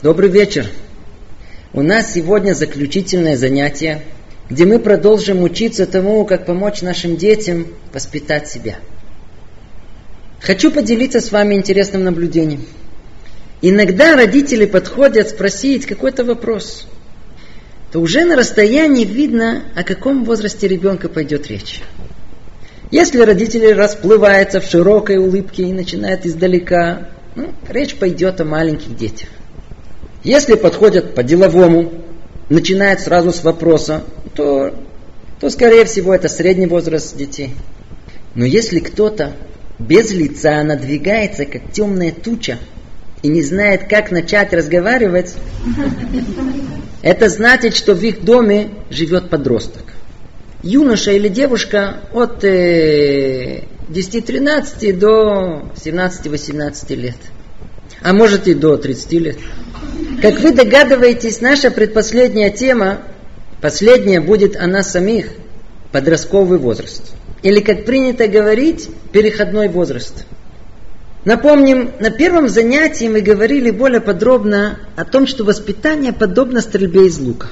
Добрый вечер. У нас сегодня заключительное занятие, где мы продолжим учиться тому, как помочь нашим детям воспитать себя. Хочу поделиться с вами интересным наблюдением. Иногда родители подходят спросить какой-то вопрос, то уже на расстоянии видно, о каком возрасте ребенка пойдет речь. Если родители расплываются в широкой улыбке и начинают издалека, ну, речь пойдет о маленьких детях. Если подходят по-деловому, начинают сразу с вопроса, то, то, скорее всего, это средний возраст детей. Но если кто-то без лица надвигается, как темная туча, и не знает, как начать разговаривать, это значит, что в их доме живет подросток. Юноша или девушка от э, 10-13 до 17-18 лет. А может и до 30 лет. Как вы догадываетесь, наша предпоследняя тема, последняя будет о нас самих, подростковый возраст. Или, как принято говорить, переходной возраст. Напомним, на первом занятии мы говорили более подробно о том, что воспитание подобно стрельбе из лука.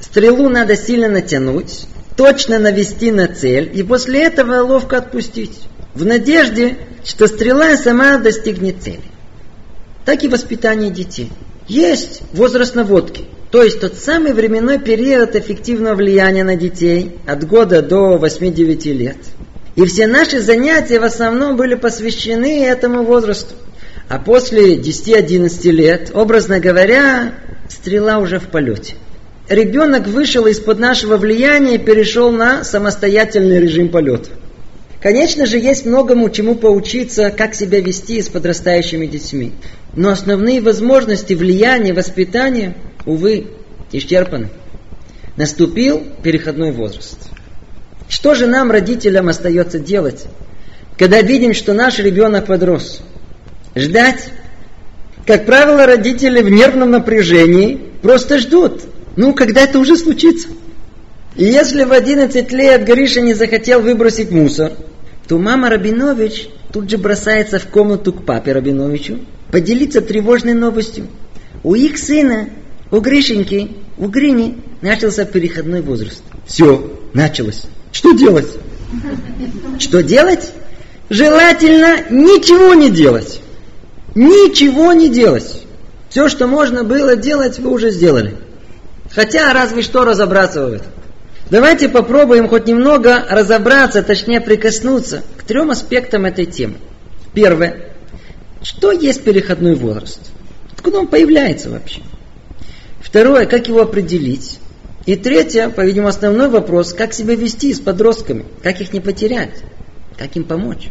Стрелу надо сильно натянуть, точно навести на цель и после этого ловко отпустить, в надежде, что стрела сама достигнет цели. Так и воспитание детей. Есть возраст наводки, то есть тот самый временной период эффективного влияния на детей от года до 8-9 лет. И все наши занятия в основном были посвящены этому возрасту. А после 10-11 лет, образно говоря, стрела уже в полете. Ребенок вышел из-под нашего влияния и перешел на самостоятельный режим полета. Конечно же, есть многому чему поучиться, как себя вести с подрастающими детьми. Но основные возможности влияния, воспитания, увы, исчерпаны. Наступил переходной возраст. Что же нам, родителям, остается делать, когда видим, что наш ребенок подрос? Ждать. Как правило, родители в нервном напряжении просто ждут. Ну, когда это уже случится. И если в 11 лет Гриша не захотел выбросить мусор, то мама Рабинович тут же бросается в комнату к папе Рабиновичу поделиться тревожной новостью. У их сына, у Гришеньки, у Грини начался переходной возраст. Все, началось. Что делать? Что делать? Желательно ничего не делать. Ничего не делать. Все, что можно было делать, вы уже сделали. Хотя разве что разобраться в этом. Давайте попробуем хоть немного разобраться, точнее прикоснуться к трем аспектам этой темы. Первое. Что есть переходной возраст? Откуда он появляется вообще? Второе. Как его определить? И третье, по-видимому, основной вопрос, как себя вести с подростками, как их не потерять, как им помочь.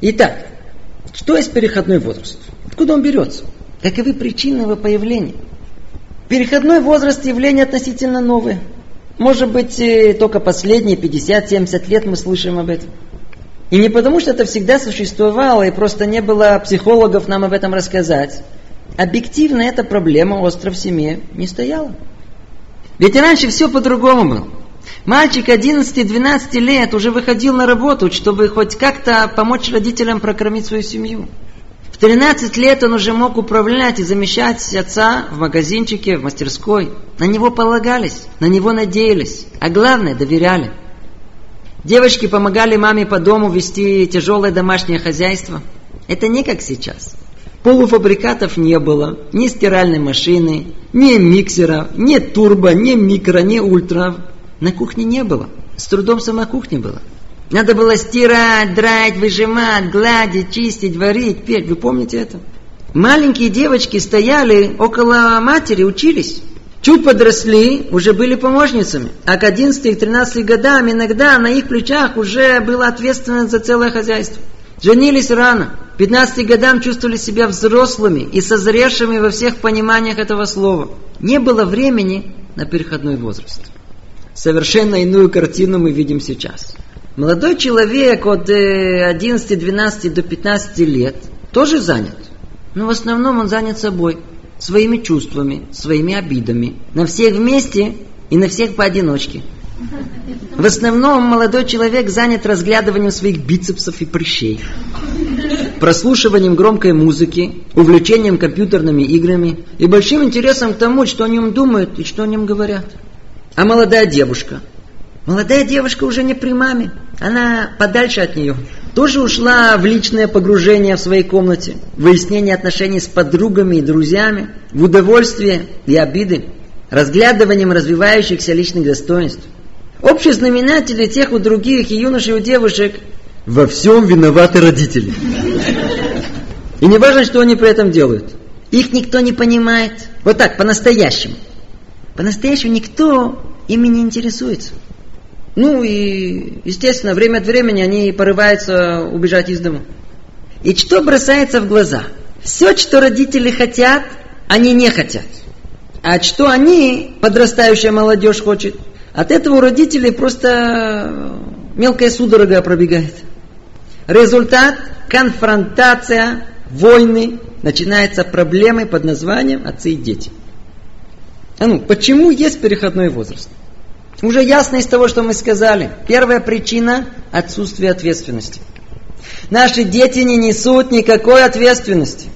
Итак, что есть переходной возраст? Откуда он берется? Каковы причины его появления? Переходной возраст явление относительно новое. Может быть, э, только последние 50-70 лет мы слышим об этом. И не потому, что это всегда существовало, и просто не было психологов нам об этом рассказать. Объективно эта проблема остро в семье не стояла. Ведь раньше все по-другому было. Мальчик 11-12 лет уже выходил на работу, чтобы хоть как-то помочь родителям прокормить свою семью. В 13 лет он уже мог управлять и замещать отца в магазинчике, в мастерской. На него полагались, на него надеялись, а главное доверяли. Девочки помогали маме по дому вести тяжелое домашнее хозяйство. Это не как сейчас. Полуфабрикатов не было, ни стиральной машины, ни миксера, ни турбо, ни микро, ни ультра. На кухне не было. С трудом сама кухня была. Надо было стирать, драть, выжимать, гладить, чистить, варить, петь. Вы помните это? Маленькие девочки стояли около матери, учились. Чуть подросли, уже были помощницами. А к 11-13 годам иногда на их плечах уже была ответственность за целое хозяйство. Женились рано. К 15 годам чувствовали себя взрослыми и созревшими во всех пониманиях этого слова. Не было времени на переходной возраст. Совершенно иную картину мы видим сейчас. Молодой человек от 11-12 э, до 15 лет тоже занят. Но в основном он занят собой, своими чувствами, своими обидами. На всех вместе и на всех поодиночке. В основном молодой человек занят разглядыванием своих бицепсов и прыщей. прослушиванием громкой музыки, увлечением компьютерными играми и большим интересом к тому, что о нем думают и что о нем говорят. А молодая девушка? Молодая девушка уже не при маме, она подальше от нее. Тоже ушла в личное погружение в своей комнате, выяснение отношений с подругами и друзьями, в удовольствие и обиды, разглядыванием развивающихся личных достоинств. Общий знаменатель тех у других и юношей, и у девушек во всем виноваты родители. И не важно, что они при этом делают. Их никто не понимает. Вот так, по-настоящему. По-настоящему никто ими не интересуется. Ну и, естественно, время от времени они порываются убежать из дома. И что бросается в глаза? Все, что родители хотят, они не хотят. А что они, подрастающая молодежь, хочет, от этого у родителей просто мелкая судорога пробегает. Результат – конфронтация, войны, начинаются проблемы под названием «отцы и дети». А ну, почему есть переходной возраст? Уже ясно из того, что мы сказали. Первая причина – отсутствие ответственности. Наши дети не несут никакой ответственности.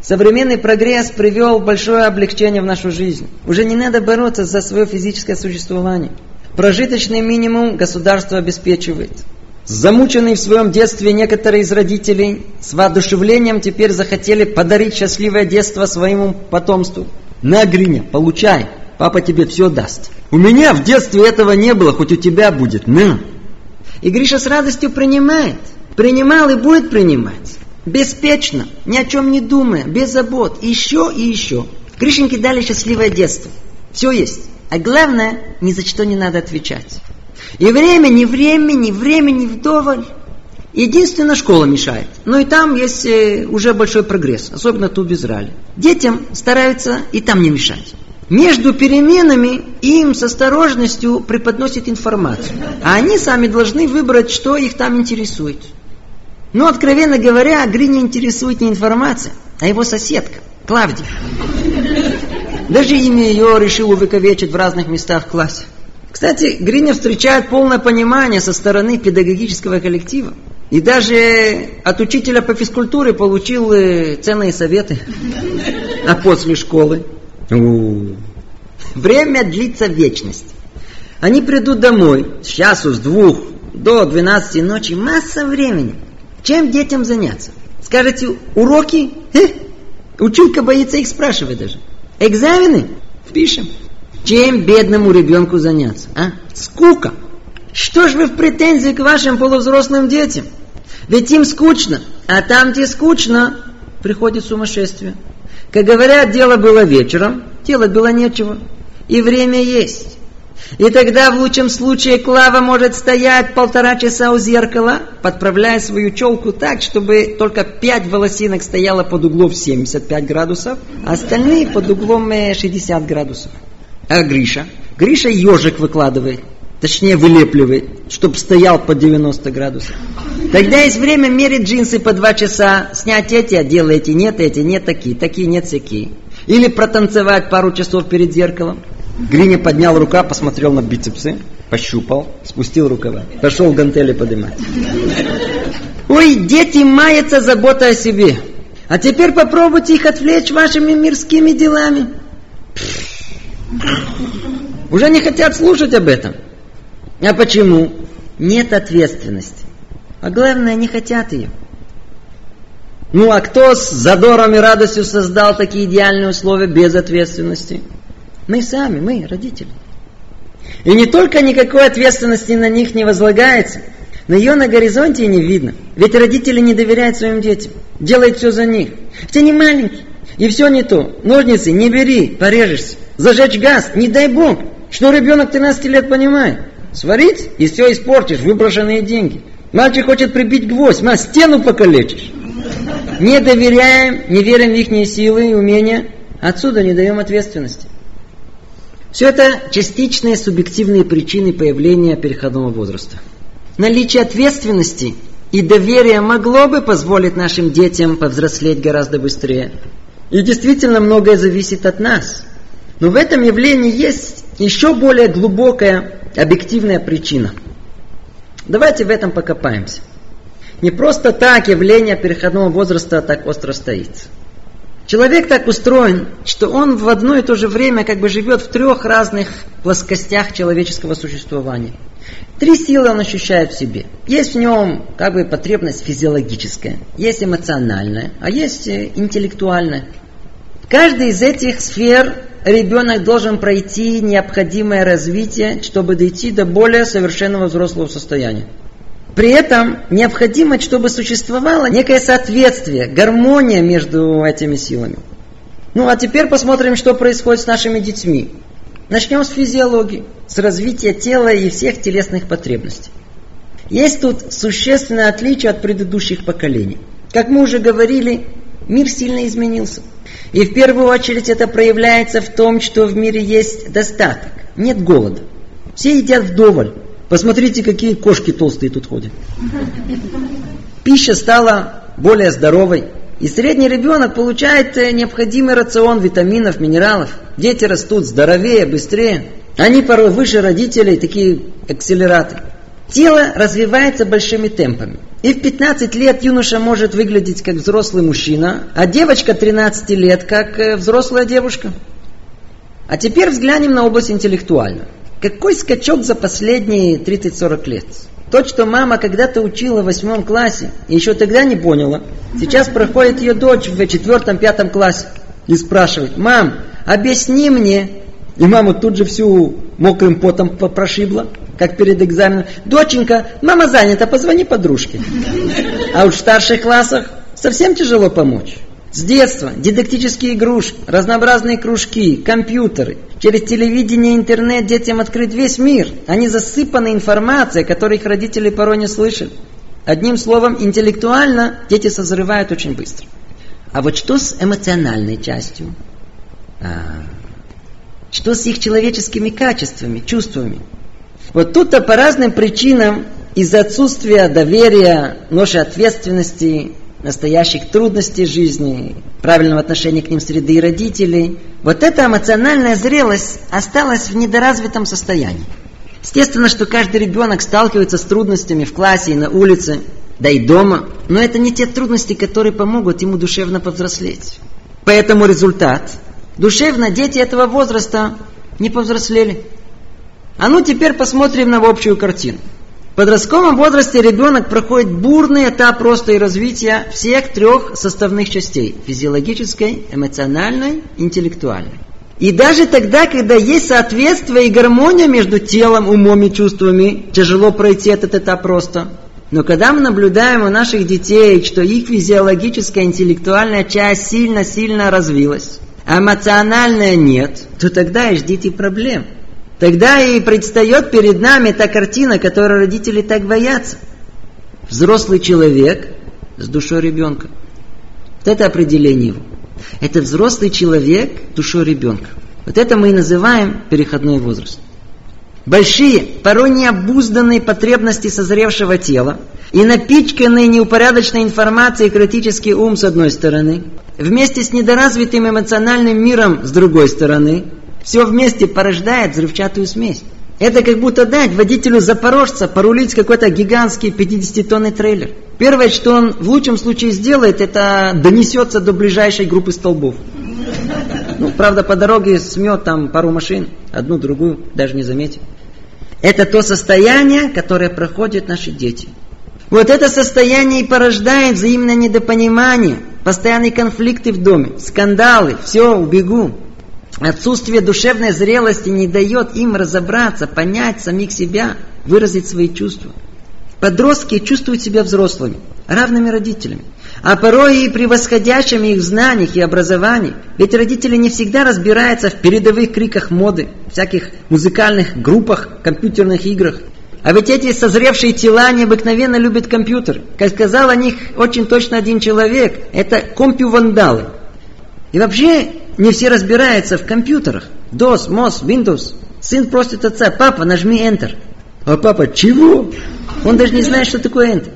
Современный прогресс привел большое облегчение в нашу жизнь. Уже не надо бороться за свое физическое существование. Прожиточный минимум государство обеспечивает. Замученные в своем детстве некоторые из родителей с воодушевлением теперь захотели подарить счастливое детство своему потомству. На, Гриня, получай, папа тебе все даст. У меня в детстве этого не было, хоть у тебя будет, на. И Гриша с радостью принимает. Принимал и будет принимать. Беспечно, ни о чем не думая, без забот, еще и еще. Гришеньке дали счастливое детство. Все есть. А главное, ни за что не надо отвечать. И времени, времени, времени вдоволь. Единственная школа мешает. Но и там есть э, уже большой прогресс, особенно тут в Израиле. Детям стараются и там не мешать. Между переменами им с осторожностью преподносят информацию. А они сами должны выбрать, что их там интересует. Но, откровенно говоря, Гриня интересует не информация, а его соседка, Клавдия. Даже имя ее решил увековечить в разных местах в классе. Кстати, Гриня встречает полное понимание со стороны педагогического коллектива. И даже от учителя по физкультуре получил э, ценные советы. А после школы? Время длится вечность. Они придут домой с часу, с двух до 12 ночи, масса времени. Чем детям заняться? Скажете, уроки? Э? Училка боится их спрашивать даже. Экзамены? Пишем. Чем бедному ребенку заняться? А? Скука. Что ж вы в претензии к вашим полувзрослым детям? Ведь им скучно, а там, где скучно, приходит сумасшествие. Как говорят, дело было вечером, делать было нечего. И время есть. И тогда в лучшем случае Клава может стоять полтора часа у зеркала, подправляя свою челку так, чтобы только пять волосинок стояло под углом 75 градусов, а остальные под углом 60 градусов. А Гриша? Гриша ежик выкладывает, точнее вылепливает, чтобы стоял под 90 градусов. Тогда есть время мерить джинсы по два часа, снять эти, отдел эти, нет эти, нет такие, такие, нет всякие. Или протанцевать пару часов перед зеркалом. Гриня поднял рука, посмотрел на бицепсы, пощупал, спустил рукава, пошел гантели поднимать. Ой, дети маятся забота о себе. А теперь попробуйте их отвлечь вашими мирскими делами. Уже не хотят слушать об этом. А почему? Нет ответственности. А главное, не хотят ее. Ну а кто с задором и радостью создал такие идеальные условия без ответственности? Мы сами, мы, родители. И не только никакой ответственности на них не возлагается, но ее на горизонте и не видно. Ведь родители не доверяют своим детям, делают все за них. Хотя не маленькие, и все не то. Ножницы не бери, порежешься. Зажечь газ, не дай бог. Что ребенок 13 лет понимает? Сварить и все испортишь, выброшенные деньги. Мальчик хочет прибить гвоздь, на стену покалечишь. Не доверяем, не верим в их силы и умения, отсюда не даем ответственности. Все это частичные субъективные причины появления переходного возраста. Наличие ответственности и доверия могло бы позволить нашим детям повзрослеть гораздо быстрее. И действительно многое зависит от нас. Но в этом явлении есть еще более глубокая объективная причина. Давайте в этом покопаемся. Не просто так явление переходного возраста так остро стоит. Человек так устроен, что он в одно и то же время как бы живет в трех разных плоскостях человеческого существования. Три силы он ощущает в себе. Есть в нем как бы потребность физиологическая, есть эмоциональная, а есть э, интеллектуальная. Каждый из этих сфер ребенок должен пройти необходимое развитие, чтобы дойти до более совершенного взрослого состояния. При этом необходимо, чтобы существовало некое соответствие, гармония между этими силами. Ну а теперь посмотрим, что происходит с нашими детьми. Начнем с физиологии, с развития тела и всех телесных потребностей. Есть тут существенное отличие от предыдущих поколений. Как мы уже говорили, мир сильно изменился. И в первую очередь это проявляется в том, что в мире есть достаток, нет голода. Все едят вдоволь, Посмотрите, какие кошки толстые тут ходят. Пища стала более здоровой. И средний ребенок получает э, необходимый рацион витаминов, минералов. Дети растут здоровее, быстрее. Они порой выше родителей, такие акселераты. Тело развивается большими темпами. И в 15 лет юноша может выглядеть как взрослый мужчина, а девочка 13 лет как э, взрослая девушка. А теперь взглянем на область интеллектуальную. Какой скачок за последние 30-40 лет? То, что мама когда-то учила в восьмом классе, и еще тогда не поняла, сейчас проходит ее дочь в четвертом-пятом классе и спрашивает, мам, объясни мне. И маму тут же всю мокрым потом прошибла, как перед экзаменом. Доченька, мама занята, позвони подружке. А уж в старших классах совсем тяжело помочь. С детства дидактические игрушки, разнообразные кружки, компьютеры. Через телевидение и интернет детям открыт весь мир. Они засыпаны информацией, которой их родители порой не слышали. Одним словом, интеллектуально дети созревают очень быстро. А вот что с эмоциональной частью? А, что с их человеческими качествами, чувствами? Вот тут-то по разным причинам из-за отсутствия доверия, ноши ответственности, настоящих трудностей жизни, правильного отношения к ним среды и родителей, вот эта эмоциональная зрелость осталась в недоразвитом состоянии. Естественно, что каждый ребенок сталкивается с трудностями в классе и на улице, да и дома, но это не те трудности, которые помогут ему душевно повзрослеть. Поэтому результат. Душевно дети этого возраста не повзрослели. А ну теперь посмотрим на общую картину. В подростковом возрасте ребенок проходит бурный этап роста и развития всех трех составных частей – физиологической, эмоциональной, интеллектуальной. И даже тогда, когда есть соответствие и гармония между телом, умом и чувствами, тяжело пройти этот этап роста. Но когда мы наблюдаем у наших детей, что их физиологическая, интеллектуальная часть сильно-сильно развилась, а эмоциональная нет, то тогда и ждите проблем – Тогда и предстает перед нами та картина, которой родители так боятся. Взрослый человек с душой ребенка. Вот это определение его. Это взрослый человек душой ребенка. Вот это мы и называем переходной возраст. Большие, порой необузданные потребности созревшего тела и напичканные неупорядоченной информацией критический ум с одной стороны, вместе с недоразвитым эмоциональным миром с другой стороны – все вместе порождает взрывчатую смесь. Это как будто дать водителю запорожца порулить какой-то гигантский 50-тонный трейлер. Первое, что он в лучшем случае сделает, это донесется до ближайшей группы столбов. Ну, правда, по дороге смет там пару машин, одну, другую, даже не заметит. Это то состояние, которое проходят наши дети. Вот это состояние и порождает взаимное недопонимание, постоянные конфликты в доме, скандалы, все, убегу. Отсутствие душевной зрелости не дает им разобраться, понять самих себя, выразить свои чувства. Подростки чувствуют себя взрослыми, равными родителями, а порой и превосходящими их в знаниях и образовании. Ведь родители не всегда разбираются в передовых криках моды, всяких музыкальных группах, компьютерных играх. А ведь эти созревшие тела необыкновенно любят компьютер. Как сказал о них очень точно один человек, это компью-вандалы. И вообще не все разбираются в компьютерах. DOS, MOS, Windows. Сын просит отца, папа, нажми Enter. А папа, чего? Он даже не знает, что такое Enter.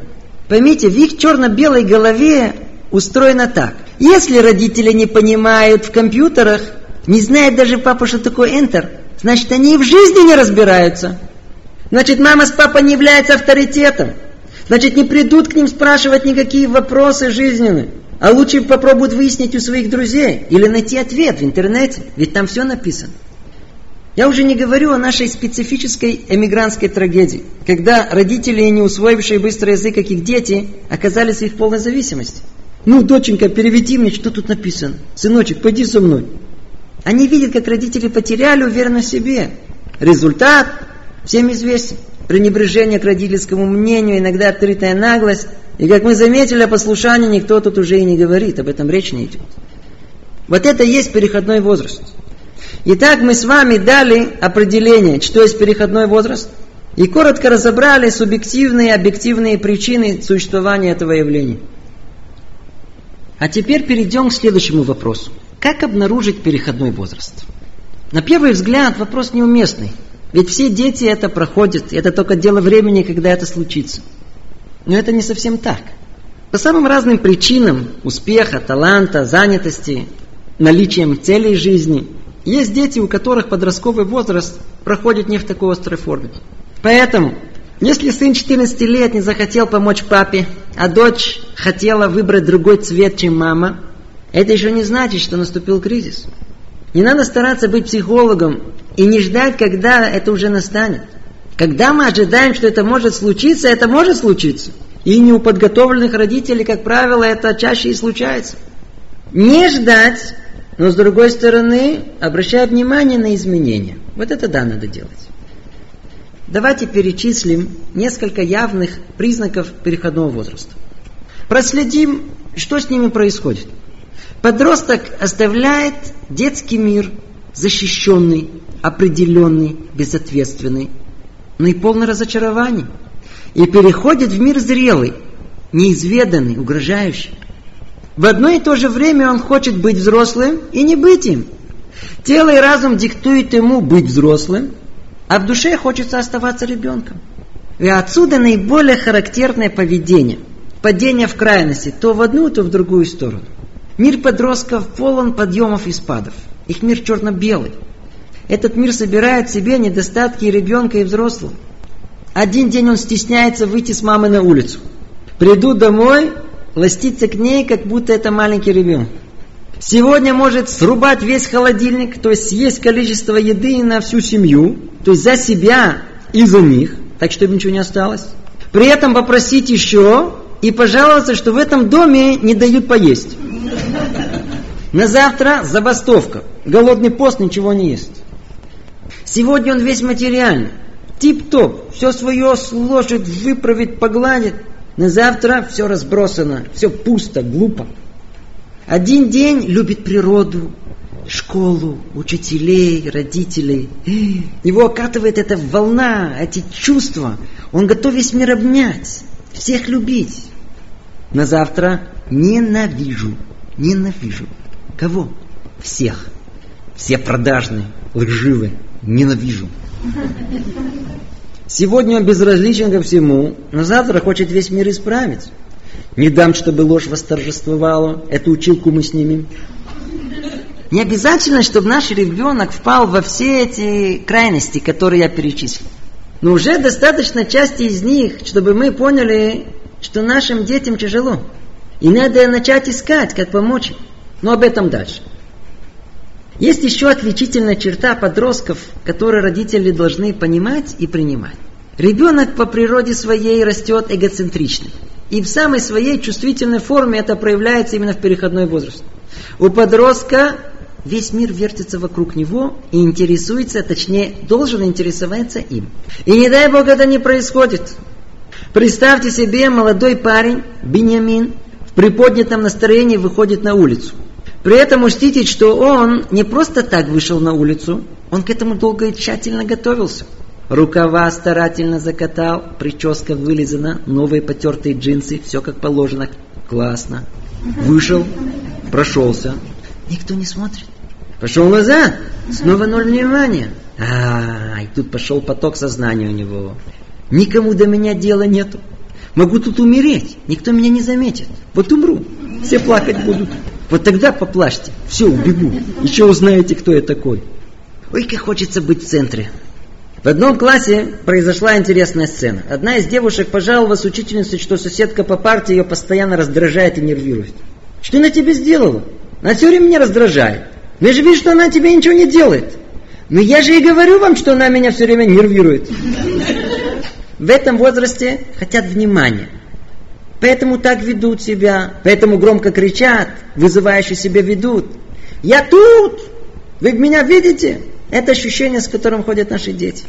Поймите, в их черно-белой голове устроено так. Если родители не понимают в компьютерах, не знает даже папа, что такое Enter, значит, они и в жизни не разбираются. Значит, мама с папой не являются авторитетом. Значит, не придут к ним спрашивать никакие вопросы жизненные. А лучше попробуют выяснить у своих друзей или найти ответ в интернете, ведь там все написано. Я уже не говорю о нашей специфической эмигрантской трагедии, когда родители, не усвоившие быстрый язык, как их дети, оказались в их полной зависимости. Ну, доченька, переведи мне, что тут написано. Сыночек, пойди со мной. Они видят, как родители потеряли уверенность в себе. Результат всем известен. Пренебрежение к родительскому мнению, иногда открытая наглость. И как мы заметили, о послушании никто тут уже и не говорит, об этом речь не идет. Вот это и есть переходной возраст. Итак, мы с вами дали определение, что есть переходной возраст, и коротко разобрали субъективные и объективные причины существования этого явления. А теперь перейдем к следующему вопросу. Как обнаружить переходной возраст? На первый взгляд вопрос неуместный. Ведь все дети это проходят, это только дело времени, когда это случится. Но это не совсем так. По самым разным причинам успеха, таланта, занятости, наличием целей жизни – есть дети, у которых подростковый возраст проходит не в такой острой форме. Поэтому, если сын 14 лет не захотел помочь папе, а дочь хотела выбрать другой цвет, чем мама, это еще не значит, что наступил кризис. Не надо стараться быть психологом и не ждать, когда это уже настанет. Когда мы ожидаем, что это может случиться, это может случиться. И не у подготовленных родителей, как правило, это чаще и случается. Не ждать но с другой стороны, обращая внимание на изменения. Вот это да, надо делать. Давайте перечислим несколько явных признаков переходного возраста. Проследим, что с ними происходит. Подросток оставляет детский мир защищенный, определенный, безответственный, но и полный разочарований. И переходит в мир зрелый, неизведанный, угрожающий. В одно и то же время он хочет быть взрослым и не быть им. Тело и разум диктуют ему быть взрослым, а в душе хочется оставаться ребенком. И отсюда наиболее характерное поведение. Падение в крайности, то в одну, то в другую сторону. Мир подростков полон подъемов и спадов. Их мир черно-белый. Этот мир собирает в себе недостатки и ребенка, и взрослого. Один день он стесняется выйти с мамой на улицу. Приду домой, ластиться к ней, как будто это маленький ребенок. Сегодня может срубать весь холодильник, то есть съесть количество еды на всю семью, то есть за себя и за них, так чтобы ничего не осталось. При этом попросить еще и пожаловаться, что в этом доме не дают поесть. На завтра забастовка. Голодный пост ничего не ест. Сегодня он весь материальный. Тип-топ. Все свое сложит, выправит, погладит. На завтра все разбросано, все пусто, глупо. Один день любит природу, школу, учителей, родителей. Его окатывает эта волна, эти чувства. Он готов весь мир обнять, всех любить. На завтра ненавижу, ненавижу. Кого? Всех. Все продажные, лживые. Ненавижу. Сегодня он безразличен ко всему, но завтра хочет весь мир исправить. Не дам, чтобы ложь восторжествовала. Эту училку мы снимем. Не обязательно, чтобы наш ребенок впал во все эти крайности, которые я перечислил. Но уже достаточно части из них, чтобы мы поняли, что нашим детям тяжело. И надо начать искать, как помочь Но об этом дальше. Есть еще отличительная черта подростков, которую родители должны понимать и принимать. Ребенок по природе своей растет эгоцентричным. И в самой своей чувствительной форме это проявляется именно в переходной возраст. У подростка весь мир вертится вокруг него и интересуется, точнее, должен интересоваться им. И не дай Бог это не происходит. Представьте себе, молодой парень, Беньямин, в приподнятом настроении выходит на улицу. При этом учтите, что он не просто так вышел на улицу, он к этому долго и тщательно готовился. Рукава старательно закатал, прическа вылизана, новые потертые джинсы, все как положено. Классно. Вышел, прошелся. Никто не смотрит. Пошел назад, снова ноль внимания. А, и тут пошел поток сознания у него. Никому до меня дела нету. Могу тут умереть, никто меня не заметит. Вот умру, все плакать будут. Вот тогда поплачьте. Все, убегу. Еще узнаете, кто я такой. Ой, как хочется быть в центре. В одном классе произошла интересная сцена. Одна из девушек пожаловалась учительнице, что соседка по партии ее постоянно раздражает и нервирует. Что она тебе сделала? Она все время меня раздражает. Я же вижу, что она тебе ничего не делает. Но я же и говорю вам, что она меня все время нервирует. В этом возрасте хотят внимания. Поэтому так ведут себя, поэтому громко кричат, вызывающе себя ведут. Я тут! Вы меня видите? Это ощущение, с которым ходят наши дети.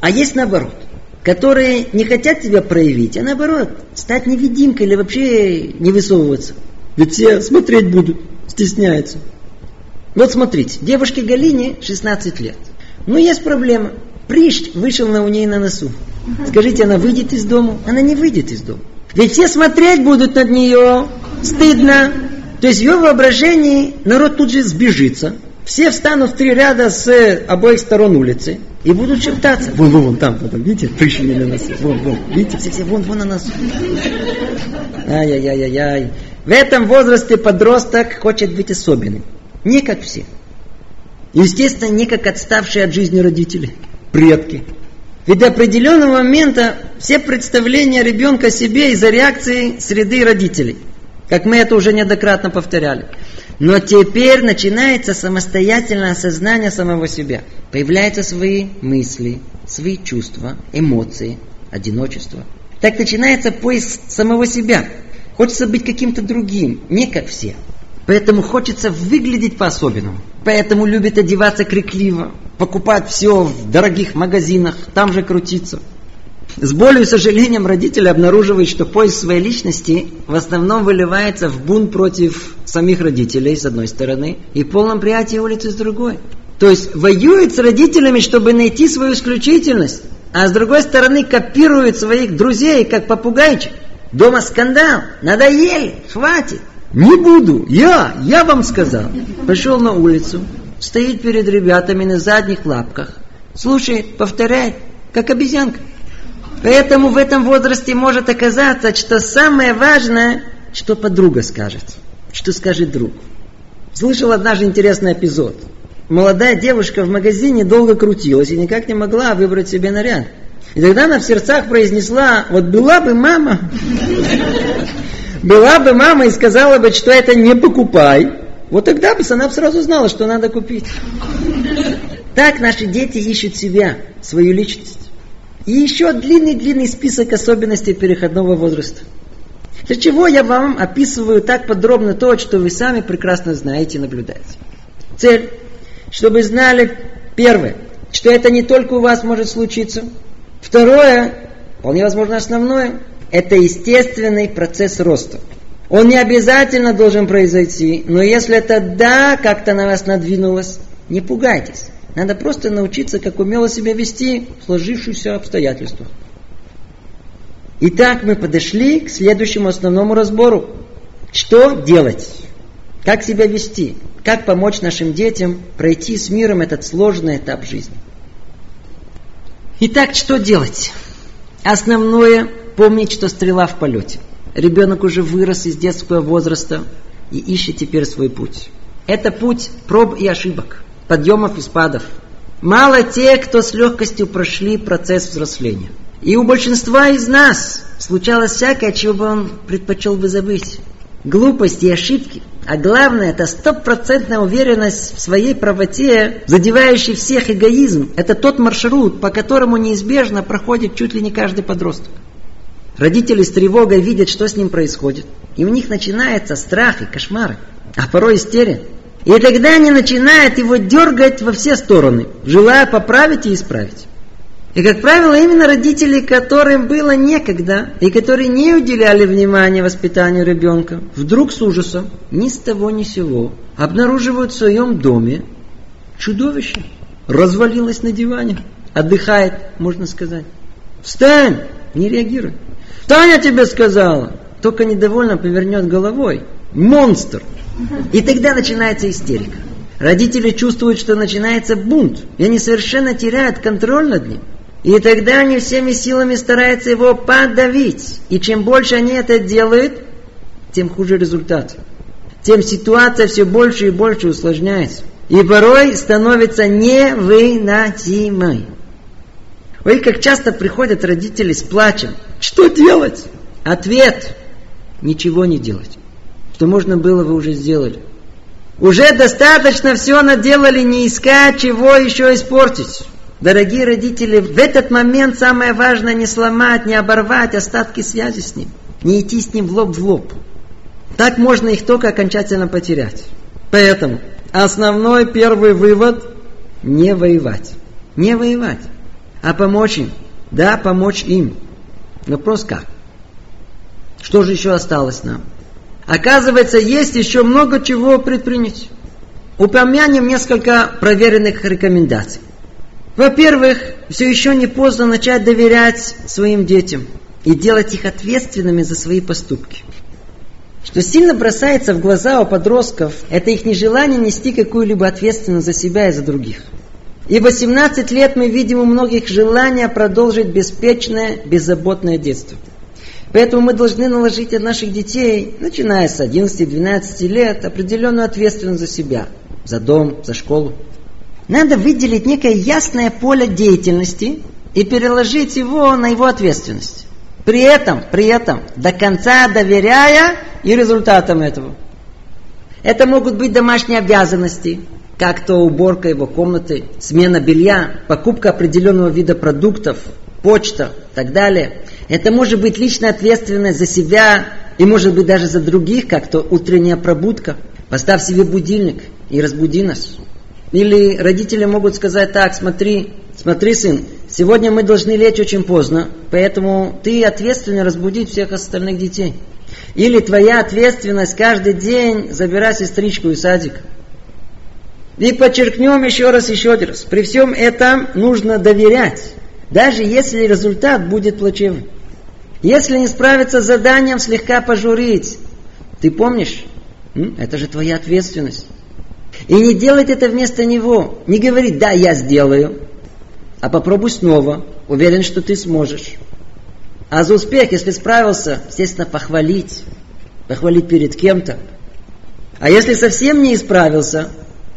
А есть наоборот, которые не хотят тебя проявить, а наоборот, стать невидимкой или вообще не высовываться. Ведь все смотреть будут, стесняются. Вот смотрите, девушке Галине 16 лет. Но есть проблема. Прищ вышел на у ней на носу. Скажите, она выйдет из дома? Она не выйдет из дома. Ведь все смотреть будут над нее. Стыдно. То есть в ее воображении народ тут же сбежится. Все встанут в три ряда с обоих сторон улицы и будут шептаться. Вон, вон, вон, там, там, видите, пришли на нас. Вон, вон, видите, все, все, вон, вон на нас. Ай-яй-яй-яй. В этом возрасте подросток хочет быть особенным. Не как все. Естественно, не как отставшие от жизни родители, предки. Ведь до определенного момента все представления ребенка о себе из-за реакции среды родителей. Как мы это уже неоднократно повторяли. Но теперь начинается самостоятельное осознание самого себя. Появляются свои мысли, свои чувства, эмоции, одиночество. Так начинается поиск самого себя. Хочется быть каким-то другим, не как все. Поэтому хочется выглядеть по-особенному. Поэтому любит одеваться крикливо, покупать все в дорогих магазинах, там же крутиться. С болью и сожалением родители обнаруживают, что поиск своей личности в основном выливается в бунт против самих родителей, с одной стороны, и полном приятии улицы с другой. То есть воюют с родителями, чтобы найти свою исключительность, а с другой стороны копируют своих друзей, как попугайчик. Дома скандал, надоели, хватит. Не буду, я, я вам сказал. Пошел на улицу, стоит перед ребятами на задних лапках, слушает, повторяет, как обезьянка. Поэтому в этом возрасте может оказаться, что самое важное, что подруга скажет, что скажет друг. Слышал однажды интересный эпизод. Молодая девушка в магазине долго крутилась и никак не могла выбрать себе наряд. И тогда она в сердцах произнесла, вот была бы мама, была бы мама и сказала бы, что это не покупай, вот тогда бы она сразу знала, что надо купить. Так наши дети ищут себя, свою личность. И еще длинный-длинный список особенностей переходного возраста. Для чего я вам описываю так подробно то, что вы сами прекрасно знаете и наблюдаете. Цель, чтобы знали, первое, что это не только у вас может случиться. Второе, вполне возможно основное, это естественный процесс роста. Он не обязательно должен произойти, но если это да, как-то на вас надвинулось, не пугайтесь. Надо просто научиться, как умело себя вести в сложившихся обстоятельствах. Итак, мы подошли к следующему основному разбору. Что делать? Как себя вести? Как помочь нашим детям пройти с миром этот сложный этап жизни? Итак, что делать? Основное – помнить, что стрела в полете. Ребенок уже вырос из детского возраста и ищет теперь свой путь. Это путь проб и ошибок подъемов и спадов. Мало тех, кто с легкостью прошли процесс взросления. И у большинства из нас случалось всякое, чего бы он предпочел бы забыть. Глупости и ошибки. А главное, это стопроцентная уверенность в своей правоте, задевающий всех эгоизм. Это тот маршрут, по которому неизбежно проходит чуть ли не каждый подросток. Родители с тревогой видят, что с ним происходит. И у них начинается страх и кошмары, а порой истерия. И тогда они начинают его дергать во все стороны, желая поправить и исправить. И, как правило, именно родители, которым было некогда, и которые не уделяли внимания воспитанию ребенка, вдруг с ужасом, ни с того ни сего, обнаруживают в своем доме чудовище. Развалилось на диване, отдыхает, можно сказать. Встань! Не реагируй. Таня тебе сказала! Только недовольно повернет головой. Монстр! И тогда начинается истерика. Родители чувствуют, что начинается бунт, и они совершенно теряют контроль над ним. И тогда они всеми силами стараются его подавить. И чем больше они это делают, тем хуже результат. Тем ситуация все больше и больше усложняется. И порой становится невыносимой. Ой, как часто приходят родители с плачем. Что делать? Ответ. Ничего не делать. Что можно было, вы уже сделали. Уже достаточно все наделали, не искать, чего еще испортить. Дорогие родители, в этот момент самое важное не сломать, не оборвать остатки связи с ним. Не идти с ним в лоб в лоб. Так можно их только окончательно потерять. Поэтому основной первый вывод – не воевать. Не воевать, а помочь им. Да, помочь им. Но просто как? Что же еще осталось нам? Оказывается, есть еще много чего предпринять. Упомянем несколько проверенных рекомендаций. Во-первых, все еще не поздно начать доверять своим детям и делать их ответственными за свои поступки. Что сильно бросается в глаза у подростков, это их нежелание нести какую-либо ответственность за себя и за других. И в 18 лет мы видим у многих желание продолжить беспечное, беззаботное детство. Поэтому мы должны наложить от наших детей, начиная с 11-12 лет, определенную ответственность за себя, за дом, за школу. Надо выделить некое ясное поле деятельности и переложить его на его ответственность. При этом, при этом, до конца доверяя и результатам этого. Это могут быть домашние обязанности, как то уборка его комнаты, смена белья, покупка определенного вида продуктов, почта и так далее. Это может быть личная ответственность за себя и может быть даже за других, как то утренняя пробудка. Поставь себе будильник и разбуди нас. Или родители могут сказать так, смотри, смотри, сын, сегодня мы должны лечь очень поздно, поэтому ты ответственный разбудить всех остальных детей. Или твоя ответственность каждый день забирать сестричку из садика. И подчеркнем еще раз, еще раз. При всем этом нужно доверять, даже если результат будет плачевным. Если не справиться с заданием, слегка пожурить. Ты помнишь? Это же твоя ответственность. И не делать это вместо него. Не говорить, да, я сделаю. А попробуй снова. Уверен, что ты сможешь. А за успех, если справился, естественно, похвалить. Похвалить перед кем-то. А если совсем не исправился,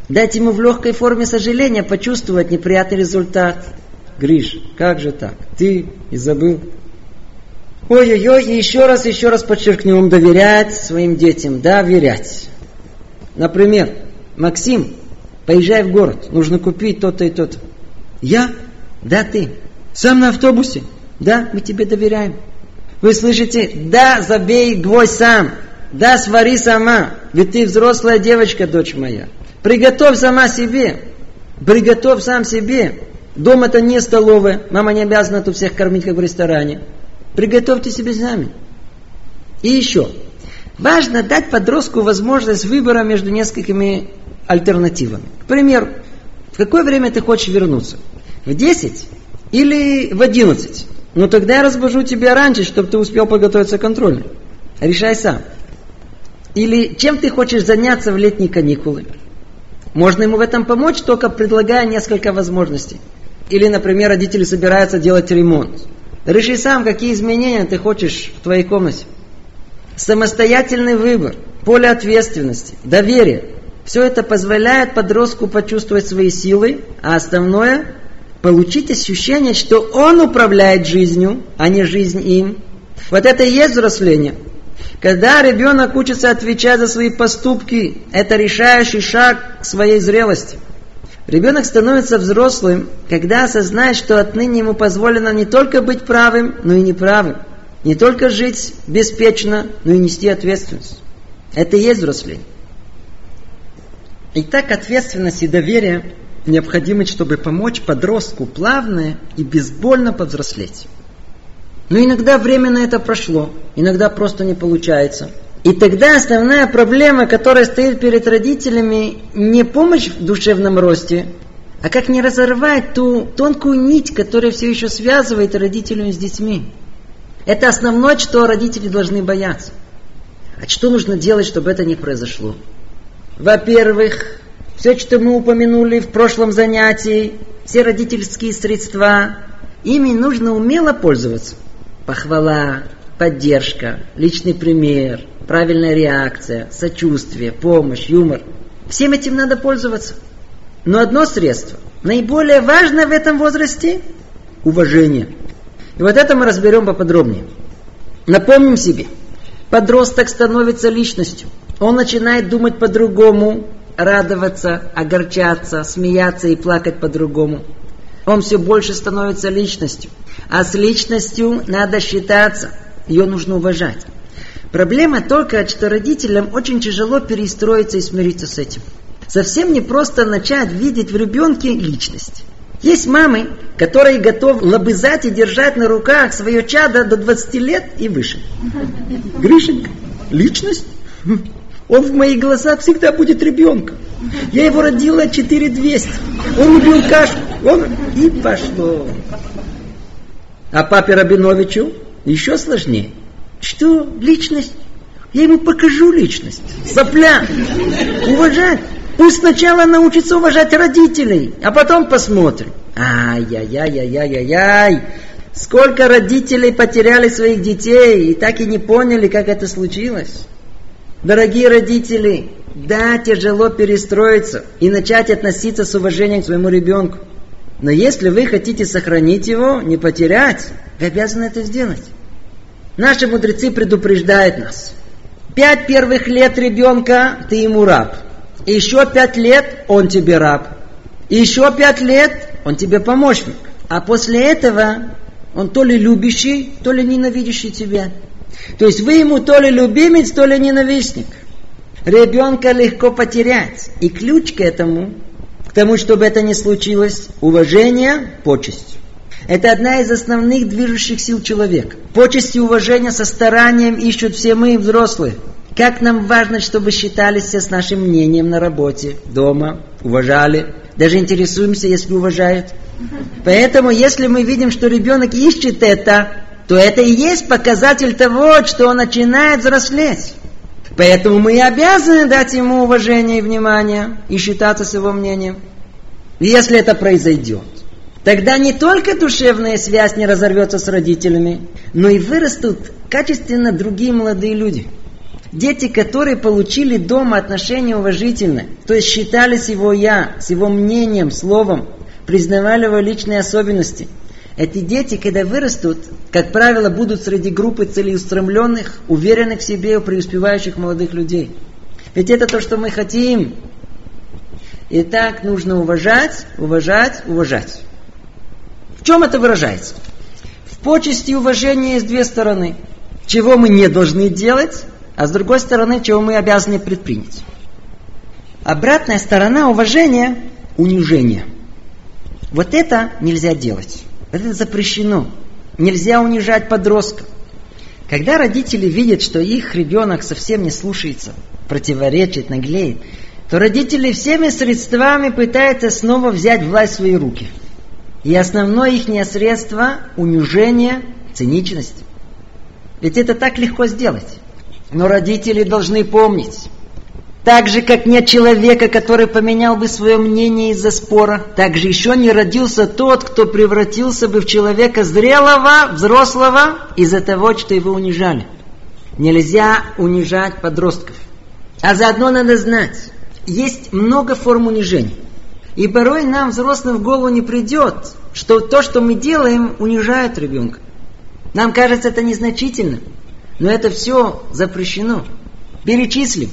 дать ему в легкой форме сожаления почувствовать неприятный результат. Гриш, как же так? Ты и забыл. Ой-ой-ой, и еще раз, еще раз подчеркнем, доверять своим детям, доверять. Например, Максим, поезжай в город, нужно купить то-то и то-то. Я? Да, ты. Сам на автобусе? Да, мы тебе доверяем. Вы слышите? Да, забей гвоздь сам. Да, свари сама. Ведь ты взрослая девочка, дочь моя. Приготовь сама себе. Приготовь сам себе. Дом это не столовая. Мама не обязана тут всех кормить, как в ресторане. Приготовьте себе сами. И еще. Важно дать подростку возможность выбора между несколькими альтернативами. К примеру, в какое время ты хочешь вернуться? В 10 или в 11? Ну тогда я разбужу тебя раньше, чтобы ты успел подготовиться к контролю. Решай сам. Или чем ты хочешь заняться в летние каникулы? Можно ему в этом помочь, только предлагая несколько возможностей. Или, например, родители собираются делать ремонт. Реши сам, какие изменения ты хочешь в твоей комнате. Самостоятельный выбор, поле ответственности, доверие – все это позволяет подростку почувствовать свои силы, а основное – получить ощущение, что он управляет жизнью, а не жизнь им. Вот это и есть взросление. Когда ребенок учится отвечать за свои поступки, это решающий шаг к своей зрелости. Ребенок становится взрослым, когда осознает, что отныне ему позволено не только быть правым, но и неправым. Не только жить беспечно, но и нести ответственность. Это и есть взросление. Итак, ответственность и доверие необходимы, чтобы помочь подростку плавно и безбольно повзрослеть. Но иногда время на это прошло, иногда просто не получается. И тогда основная проблема, которая стоит перед родителями, не помощь в душевном росте, а как не разорвать ту тонкую нить, которая все еще связывает родителей с детьми. Это основное, что родители должны бояться. А что нужно делать, чтобы это не произошло? Во-первых, все, что мы упомянули в прошлом занятии, все родительские средства, ими нужно умело пользоваться. Похвала, поддержка, личный пример, правильная реакция, сочувствие, помощь, юмор. Всем этим надо пользоваться. Но одно средство, наиболее важное в этом возрасте, уважения. И вот это мы разберем поподробнее. Напомним себе, подросток становится личностью. Он начинает думать по-другому, радоваться, огорчаться, смеяться и плакать по-другому. Он все больше становится личностью. А с личностью надо считаться, ее нужно уважать. Проблема только, что родителям очень тяжело перестроиться и смириться с этим. Совсем не просто начать видеть в ребенке личность. Есть мамы, которые готовы лобызать и держать на руках свое чадо до 20 лет и выше. Гришенька, личность? Он в моих глазах всегда будет ребенком. Я его родила 4200. Он любил кашу. Он... И пошло. А папе Рабиновичу еще сложнее. Что? Личность? Я ему покажу личность. Сопля. Уважать. Пусть сначала научится уважать родителей, а потом посмотрим. Ай-яй-яй-яй-яй-яй. Сколько родителей потеряли своих детей и так и не поняли, как это случилось. Дорогие родители, да, тяжело перестроиться и начать относиться с уважением к своему ребенку. Но если вы хотите сохранить его, не потерять, вы обязаны это сделать. Наши мудрецы предупреждают нас. Пять первых лет ребенка ты ему раб – и еще пять лет он тебе раб. И еще пять лет он тебе помощник. А после этого он то ли любящий, то ли ненавидящий тебя. То есть вы ему то ли любимец, то ли ненавистник. Ребенка легко потерять. И ключ к этому, к тому, чтобы это не случилось, уважение, почесть. Это одна из основных движущих сил человека. Почесть и уважение со старанием ищут все мы, взрослые. Как нам важно, чтобы считались все с нашим мнением на работе, дома, уважали. Даже интересуемся, если уважают. Поэтому, если мы видим, что ребенок ищет это, то это и есть показатель того, что он начинает взрослеть. Поэтому мы обязаны дать ему уважение и внимание и считаться с его мнением. И если это произойдет, тогда не только душевная связь не разорвется с родителями, но и вырастут качественно другие молодые люди – Дети, которые получили дома отношения уважительные, то есть считались его я, с его мнением, словом, признавали его личные особенности. Эти дети, когда вырастут, как правило, будут среди группы целеустремленных, уверенных в себе и преуспевающих молодых людей. Ведь это то, что мы хотим. И так нужно уважать, уважать, уважать. В чем это выражается? В почести и уважении есть две стороны. Чего мы не должны делать а с другой стороны, чего мы обязаны предпринять. Обратная сторона уважения – унижение. Вот это нельзя делать. Это запрещено. Нельзя унижать подростка. Когда родители видят, что их ребенок совсем не слушается, противоречит, наглеет, то родители всеми средствами пытаются снова взять власть в свои руки. И основное их средство – унижение, циничность. Ведь это так легко сделать. Но родители должны помнить, так же, как нет человека, который поменял бы свое мнение из-за спора, так же еще не родился тот, кто превратился бы в человека зрелого, взрослого из-за того, что его унижали. Нельзя унижать подростков. А заодно надо знать, есть много форм унижения. И порой нам, взрослым, в голову не придет, что то, что мы делаем, унижает ребенка. Нам кажется это незначительным. Но это все запрещено. Перечислим.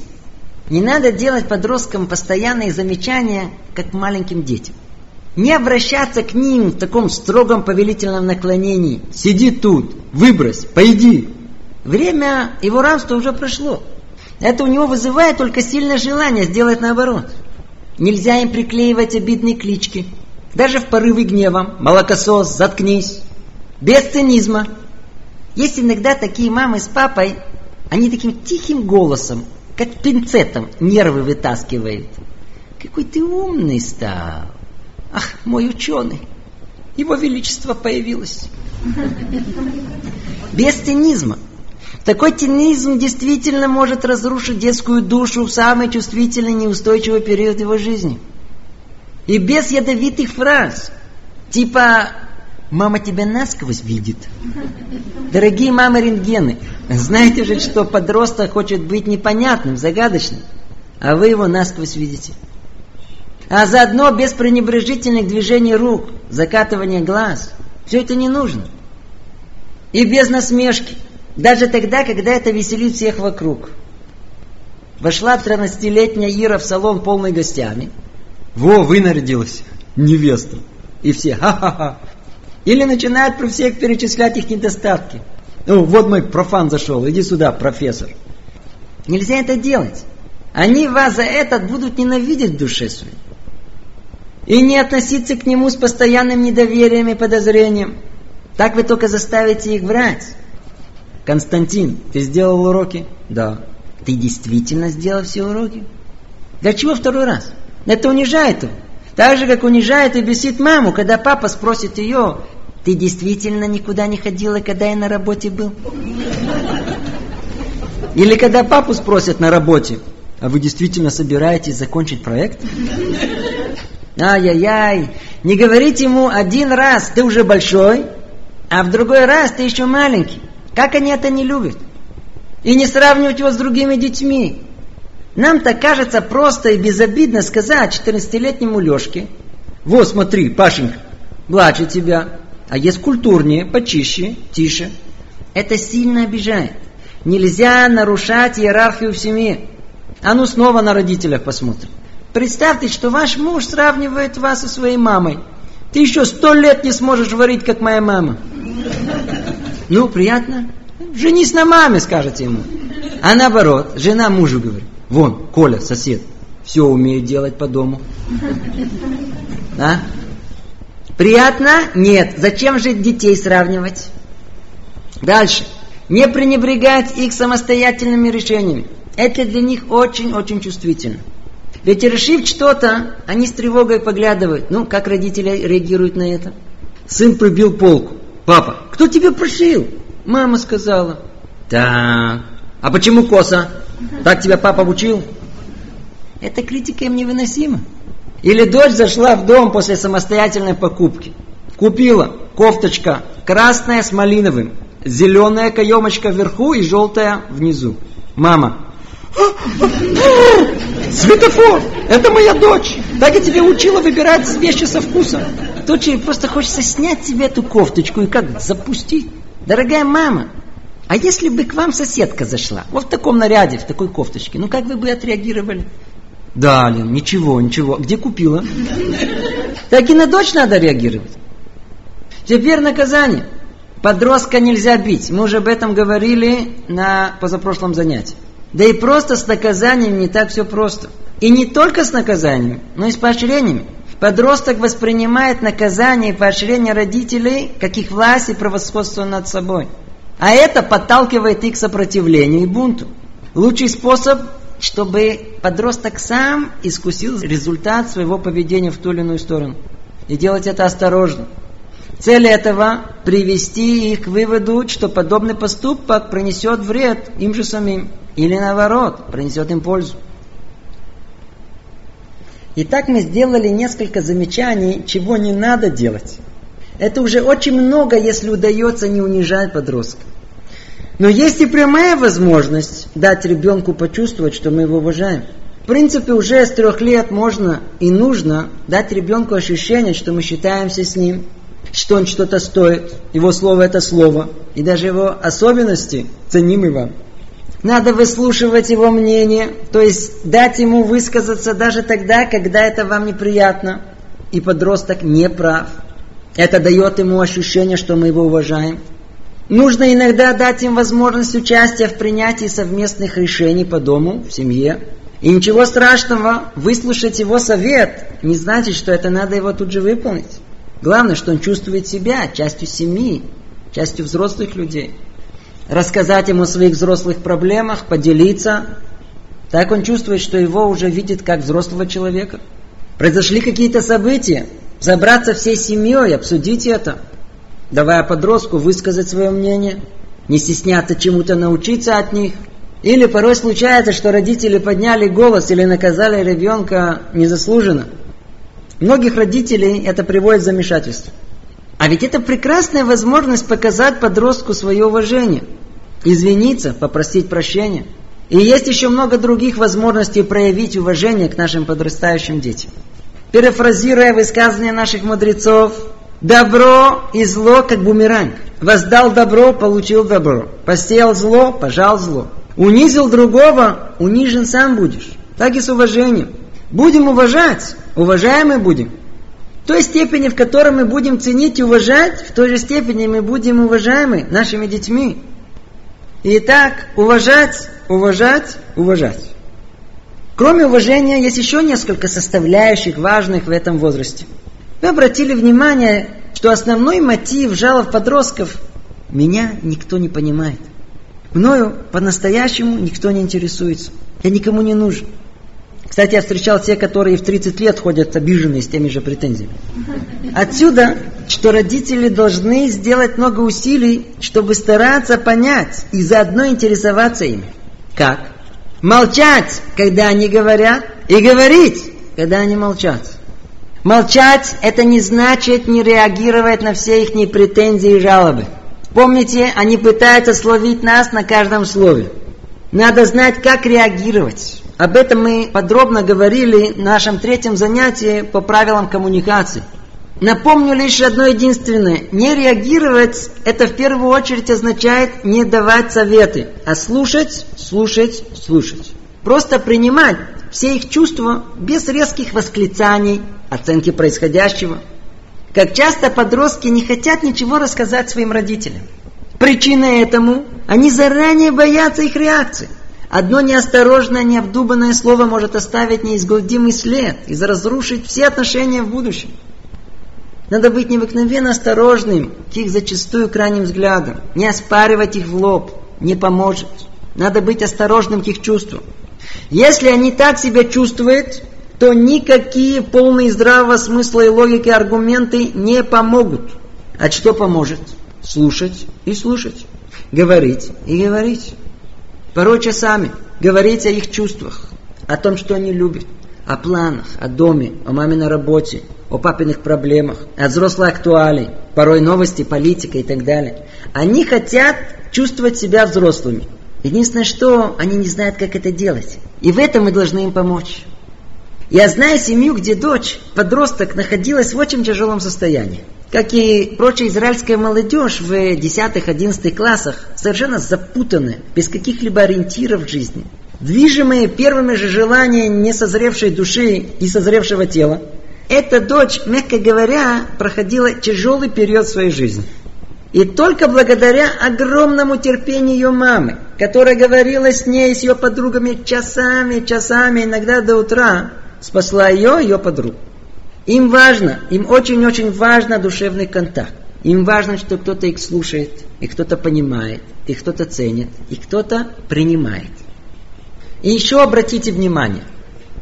Не надо делать подросткам постоянные замечания, как маленьким детям. Не обращаться к ним в таком строгом повелительном наклонении. Сиди тут, выбрось, пойди. Время его рабства уже прошло. Это у него вызывает только сильное желание сделать наоборот. Нельзя им приклеивать обидные клички. Даже в порыве гнева. Молокосос, заткнись. Без цинизма. Есть иногда такие мамы с папой, они таким тихим голосом, как пинцетом, нервы вытаскивают. Какой ты умный стал. Ах, мой ученый. Его величество появилось. Без цинизма. Такой цинизм действительно может разрушить детскую душу в самый чувствительный неустойчивый период его жизни. И без ядовитых фраз, типа Мама тебя насквозь видит. Дорогие мамы рентгены, знаете же, что подросток хочет быть непонятным, загадочным, а вы его насквозь видите. А заодно без пренебрежительных движений рук, закатывания глаз, Все это не нужно. И без насмешки. Даже тогда, когда это веселит всех вокруг. Вошла 13-летняя Ира в салон полный гостями. Во, вынарядилась невеста. И все ха-ха-ха. Или начинают про всех перечислять их недостатки. Ну, вот мой профан зашел, иди сюда, профессор. Нельзя это делать. Они вас за это будут ненавидеть в душе своей. И не относиться к нему с постоянным недоверием и подозрением. Так вы только заставите их врать. Константин, ты сделал уроки? Да. Ты действительно сделал все уроки? Для чего второй раз? Это унижает его. Так же, как унижает и бесит маму, когда папа спросит ее, ты действительно никуда не ходила, когда я на работе был? Или когда папу спросят на работе, а вы действительно собираетесь закончить проект? Ай-яй-яй, не говорите ему один раз, ты уже большой, а в другой раз ты еще маленький. Как они это не любят? И не сравнивать его с другими детьми. Нам так кажется просто и безобидно сказать 14-летнему Лешке, вот смотри, Пашенька, младше тебя, а есть культурнее, почище, тише. Это сильно обижает. Нельзя нарушать иерархию в семье. А ну снова на родителях посмотрим. Представьте, что ваш муж сравнивает вас со своей мамой. Ты еще сто лет не сможешь варить, как моя мама. Ну, приятно? Женись на маме, скажете ему. А наоборот, жена мужу говорит. Вон, Коля, сосед, все умеет делать по дому. А? Приятно? Нет. Зачем же детей сравнивать? Дальше. Не пренебрегать их самостоятельными решениями. Это для них очень-очень чувствительно. Ведь решив что-то, они с тревогой поглядывают. Ну, как родители реагируют на это? Сын пробил полку. Папа, кто тебе прошил? Мама сказала. Так. А почему коса? Так тебя папа учил? Эта критика им невыносима. Или дочь зашла в дом после самостоятельной покупки. Купила кофточка красная с малиновым, зеленая каемочка вверху и желтая внизу. Мама. Светофор! Это моя дочь! Так я тебе учила выбирать вещи со вкусом. Дочери просто хочется снять себе эту кофточку и как запустить. Дорогая мама, а если бы к вам соседка зашла, вот в таком наряде, в такой кофточке, ну как вы бы отреагировали? Да, Лен, ничего, ничего. Где купила? Так и на дочь надо реагировать. Теперь наказание. Подростка нельзя бить. Мы уже об этом говорили на позапрошлом занятии. Да и просто с наказанием не так все просто. И не только с наказанием, но и с поощрениями. Подросток воспринимает наказание и поощрение родителей как их власть и превосходство над собой. А это подталкивает их к сопротивлению и бунту. Лучший способ чтобы подросток сам искусил результат своего поведения в ту или иную сторону. И делать это осторожно. Цель этого – привести их к выводу, что подобный поступок принесет вред им же самим. Или наоборот, принесет им пользу. Итак, мы сделали несколько замечаний, чего не надо делать. Это уже очень много, если удается не унижать подростка. Но есть и прямая возможность дать ребенку почувствовать, что мы его уважаем. В принципе, уже с трех лет можно и нужно дать ребенку ощущение, что мы считаемся с ним, что он что-то стоит, его слово это слово, и даже его особенности ценимы вам. Надо выслушивать его мнение, то есть дать ему высказаться даже тогда, когда это вам неприятно, и подросток не прав. Это дает ему ощущение, что мы его уважаем. Нужно иногда дать им возможность участия в принятии совместных решений по дому, в семье. И ничего страшного, выслушать его совет не значит, что это надо его тут же выполнить. Главное, что он чувствует себя частью семьи, частью взрослых людей. Рассказать ему о своих взрослых проблемах, поделиться. Так он чувствует, что его уже видит как взрослого человека. Произошли какие-то события, собраться всей семьей, обсудить это – давая подростку высказать свое мнение, не стесняться чему-то научиться от них. Или порой случается, что родители подняли голос или наказали ребенка незаслуженно. Многих родителей это приводит в замешательство. А ведь это прекрасная возможность показать подростку свое уважение, извиниться, попросить прощения. И есть еще много других возможностей проявить уважение к нашим подрастающим детям. Перефразируя высказывания наших мудрецов, Добро и зло, как бумеранг. Воздал добро, получил добро. Посеял зло, пожал зло. Унизил другого, унижен сам будешь. Так и с уважением. Будем уважать, уважаемы будем. В той степени, в которой мы будем ценить и уважать, в той же степени мы будем уважаемы нашими детьми. Итак, уважать, уважать, уважать. Кроме уважения, есть еще несколько составляющих важных в этом возрасте. Вы обратили внимание, что основной мотив жалоб подростков – меня никто не понимает. Мною по-настоящему никто не интересуется. Я никому не нужен. Кстати, я встречал те, которые в 30 лет ходят обиженные с теми же претензиями. Отсюда, что родители должны сделать много усилий, чтобы стараться понять и заодно интересоваться ими. Как? Молчать, когда они говорят, и говорить, когда они молчат. Молчать – это не значит не реагировать на все их претензии и жалобы. Помните, они пытаются словить нас на каждом слове. Надо знать, как реагировать. Об этом мы подробно говорили в нашем третьем занятии по правилам коммуникации. Напомню лишь одно единственное. Не реагировать – это в первую очередь означает не давать советы, а слушать, слушать, слушать. Просто принимать все их чувства без резких восклицаний, оценки происходящего. Как часто подростки не хотят ничего рассказать своим родителям. Причина этому – они заранее боятся их реакции. Одно неосторожное, необдуманное слово может оставить неизгладимый след и разрушить все отношения в будущем. Надо быть необыкновенно осторожным к их зачастую крайним взглядам. Не оспаривать их в лоб не поможет. Надо быть осторожным к их чувствам. Если они так себя чувствуют, то никакие полные здравого смысла и логики аргументы не помогут. А что поможет? Слушать и слушать. Говорить и говорить. Порой часами говорить о их чувствах, о том, что они любят, о планах, о доме, о маминой работе, о папиных проблемах, о взрослой актуалии, порой новости, политика и так далее. Они хотят чувствовать себя взрослыми. Единственное, что они не знают, как это делать. И в этом мы должны им помочь. Я знаю семью, где дочь, подросток, находилась в очень тяжелом состоянии как и прочая израильская молодежь в 10-11 классах, совершенно запутанная, без каких-либо ориентиров в жизни, движимые первыми же желаниями несозревшей души и созревшего тела, эта дочь, мягко говоря, проходила тяжелый период своей жизни. И только благодаря огромному терпению ее мамы, которая говорила с ней, с ее подругами часами, часами, иногда до утра, спасла ее, ее подругу. Им важно, им очень-очень важно душевный контакт. Им важно, что кто-то их слушает, и кто-то понимает, и кто-то ценит, и кто-то принимает. И еще обратите внимание,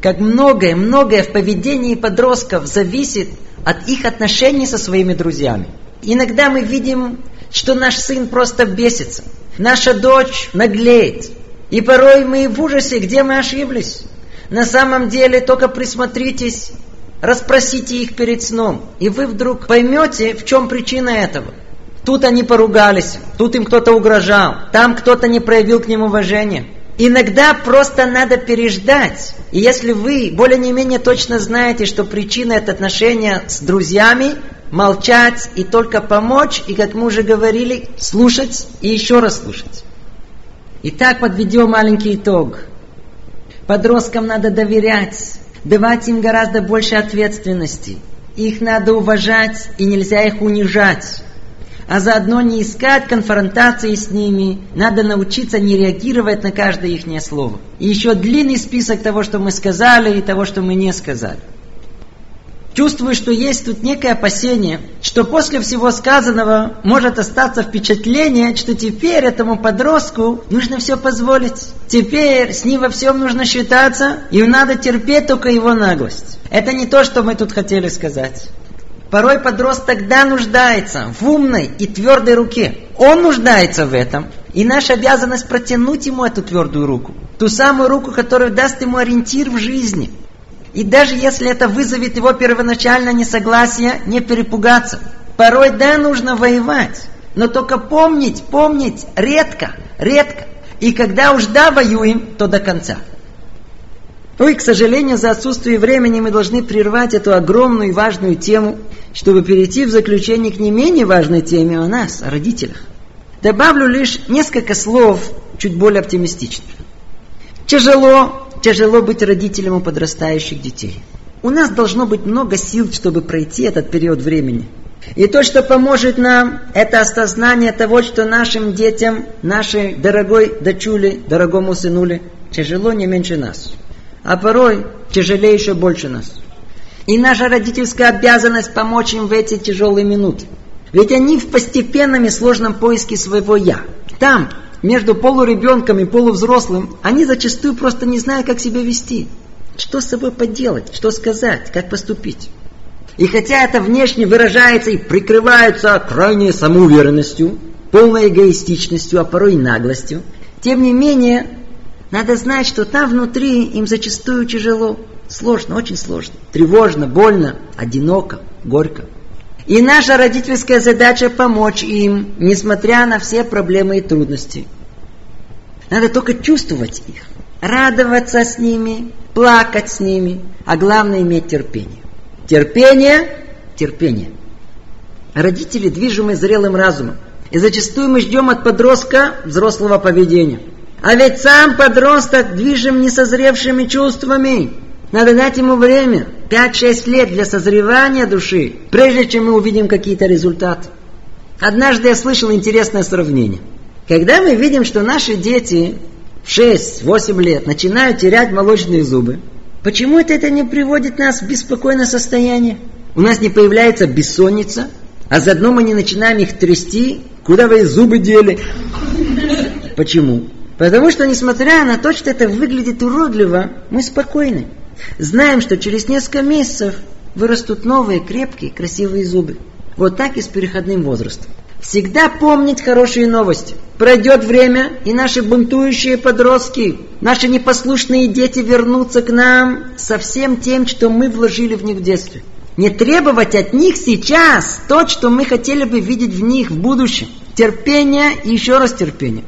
как многое-многое в поведении подростков зависит от их отношений со своими друзьями. Иногда мы видим, что наш сын просто бесится, наша дочь наглеет, и порой мы в ужасе, где мы ошиблись. На самом деле только присмотритесь расспросите их перед сном, и вы вдруг поймете, в чем причина этого. Тут они поругались, тут им кто-то угрожал, там кто-то не проявил к ним уважения. Иногда просто надо переждать. И если вы более не менее точно знаете, что причина это отношения с друзьями, молчать и только помочь, и, как мы уже говорили, слушать и еще раз слушать. Итак, подведем маленький итог. Подросткам надо доверять, давать им гораздо больше ответственности. Их надо уважать и нельзя их унижать. А заодно не искать конфронтации с ними, надо научиться не реагировать на каждое их слово. И еще длинный список того, что мы сказали и того, что мы не сказали. Чувствую, что есть тут некое опасение, что после всего сказанного может остаться впечатление, что теперь этому подростку нужно все позволить. Теперь с ним во всем нужно считаться, и надо терпеть только его наглость. Это не то, что мы тут хотели сказать. Порой подросток да нуждается в умной и твердой руке. Он нуждается в этом. И наша обязанность протянуть ему эту твердую руку. Ту самую руку, которая даст ему ориентир в жизни – и даже если это вызовет его первоначально несогласие, не перепугаться. Порой да, нужно воевать, но только помнить, помнить редко, редко. И когда уж да, воюем, то до конца. Ой, к сожалению, за отсутствие времени мы должны прервать эту огромную и важную тему, чтобы перейти в заключение к не менее важной теме о нас, о родителях. Добавлю лишь несколько слов, чуть более оптимистичных. Тяжело, тяжело быть родителем у подрастающих детей. У нас должно быть много сил, чтобы пройти этот период времени. И то, что поможет нам, это осознание того, что нашим детям, нашей дорогой дочуле, дорогому сынуле, тяжело не меньше нас а порой тяжелее еще больше нас. И наша родительская обязанность помочь им в эти тяжелые минуты. Ведь они в постепенном и сложном поиске своего «я». Там, между полуребенком и полувзрослым, они зачастую просто не знают, как себя вести. Что с собой поделать, что сказать, как поступить. И хотя это внешне выражается и прикрывается крайней самоуверенностью, полной эгоистичностью, а порой и наглостью, тем не менее надо знать, что там внутри им зачастую тяжело, сложно, очень сложно, тревожно, больно, одиноко, горько. И наша родительская задача помочь им, несмотря на все проблемы и трудности. Надо только чувствовать их, радоваться с ними, плакать с ними, а главное иметь терпение. Терпение, терпение. Родители движимы зрелым разумом. И зачастую мы ждем от подростка взрослого поведения – а ведь сам подросток движим несозревшими чувствами. Надо дать ему время, 5-6 лет для созревания души, прежде чем мы увидим какие-то результаты. Однажды я слышал интересное сравнение. Когда мы видим, что наши дети в 6-8 лет начинают терять молочные зубы, почему это, это не приводит нас в беспокойное состояние? У нас не появляется бессонница, а заодно мы не начинаем их трясти, куда вы зубы дели. Почему? Потому что, несмотря на то, что это выглядит уродливо, мы спокойны. Знаем, что через несколько месяцев вырастут новые, крепкие, красивые зубы. Вот так и с переходным возрастом. Всегда помнить хорошие новости. Пройдет время, и наши бунтующие подростки, наши непослушные дети вернутся к нам со всем тем, что мы вложили в них в детстве. Не требовать от них сейчас то, что мы хотели бы видеть в них в будущем. Терпение и еще раз терпение.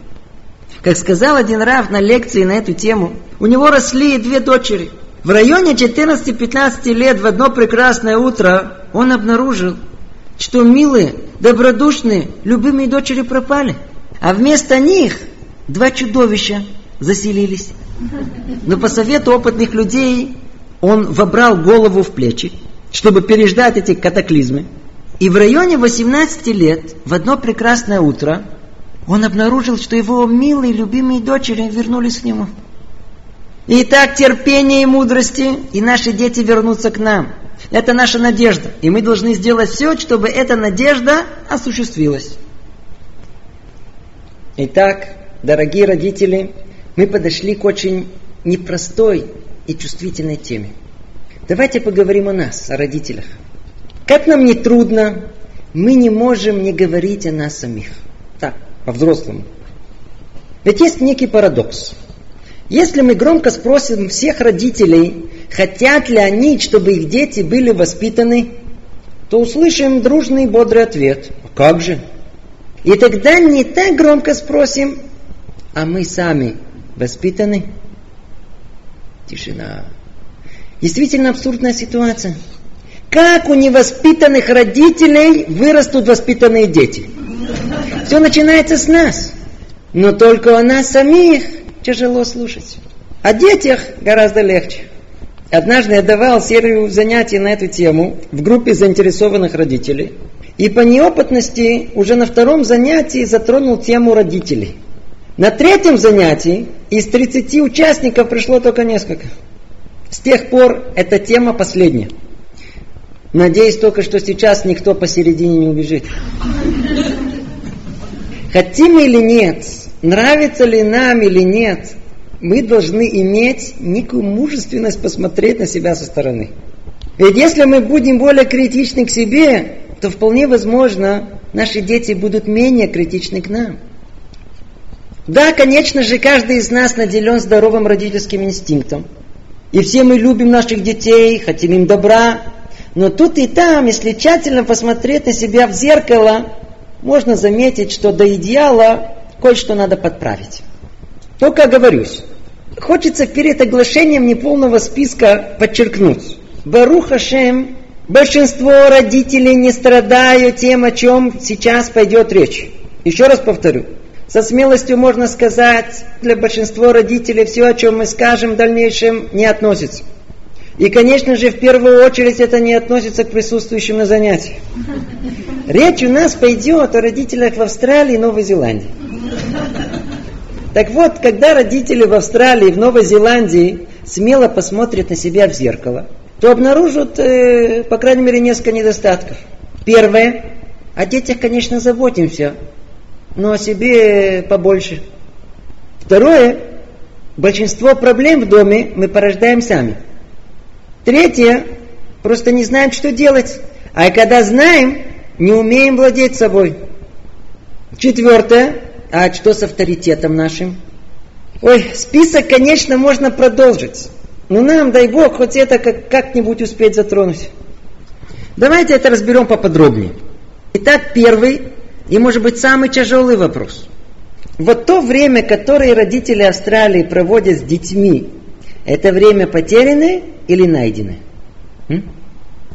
Как сказал один Рав на лекции на эту тему, у него росли две дочери. В районе 14-15 лет в одно прекрасное утро он обнаружил, что милые, добродушные, любимые дочери пропали. А вместо них два чудовища заселились. Но по совету опытных людей он вобрал голову в плечи, чтобы переждать эти катаклизмы. И в районе 18 лет в одно прекрасное утро он обнаружил, что его милые, любимые дочери вернулись к нему. И так терпение и мудрости, и наши дети вернутся к нам. Это наша надежда, и мы должны сделать все, чтобы эта надежда осуществилась. Итак, дорогие родители, мы подошли к очень непростой и чувствительной теме. Давайте поговорим о нас, о родителях. Как нам не трудно, мы не можем не говорить о нас самих. Так, по-взрослому. Ведь есть некий парадокс. Если мы громко спросим всех родителей, хотят ли они, чтобы их дети были воспитаны, то услышим дружный бодрый ответ. А как же? И тогда не так громко спросим, а мы сами воспитаны? Тишина. Действительно абсурдная ситуация. Как у невоспитанных родителей вырастут воспитанные дети? Все начинается с нас. Но только о нас самих тяжело слушать. О детях гораздо легче. Однажды я давал серию занятий на эту тему в группе заинтересованных родителей. И по неопытности уже на втором занятии затронул тему родителей. На третьем занятии из 30 участников пришло только несколько. С тех пор эта тема последняя. Надеюсь только, что сейчас никто посередине не убежит. Хотим или нет, нравится ли нам или нет, мы должны иметь некую мужественность посмотреть на себя со стороны. Ведь если мы будем более критичны к себе, то вполне возможно, наши дети будут менее критичны к нам. Да, конечно же, каждый из нас наделен здоровым родительским инстинктом. И все мы любим наших детей, хотим им добра. Но тут и там, если тщательно посмотреть на себя в зеркало, можно заметить, что до идеала кое-что надо подправить. Только оговорюсь, хочется перед оглашением неполного списка подчеркнуть. Баруха Шем, большинство родителей не страдают тем, о чем сейчас пойдет речь. Еще раз повторю. Со смелостью можно сказать, для большинства родителей все, о чем мы скажем в дальнейшем, не относится. И, конечно же, в первую очередь это не относится к присутствующим на занятии. Речь у нас пойдет о родителях в Австралии и Новой Зеландии. Так вот, когда родители в Австралии в Новой Зеландии смело посмотрят на себя в зеркало, то обнаружат, э, по крайней мере, несколько недостатков. Первое. О детях, конечно, заботимся, но о себе побольше. Второе. Большинство проблем в доме мы порождаем сами. Третье. Просто не знаем, что делать. А когда знаем, не умеем владеть собой. Четвертое. А что с авторитетом нашим? Ой, список, конечно, можно продолжить. Но нам, дай Бог, хоть это как- как-нибудь успеть затронуть. Давайте это разберем поподробнее. Итак, первый и, может быть, самый тяжелый вопрос. Вот то время, которое родители Австралии проводят с детьми, это время потерянное или найденное? М?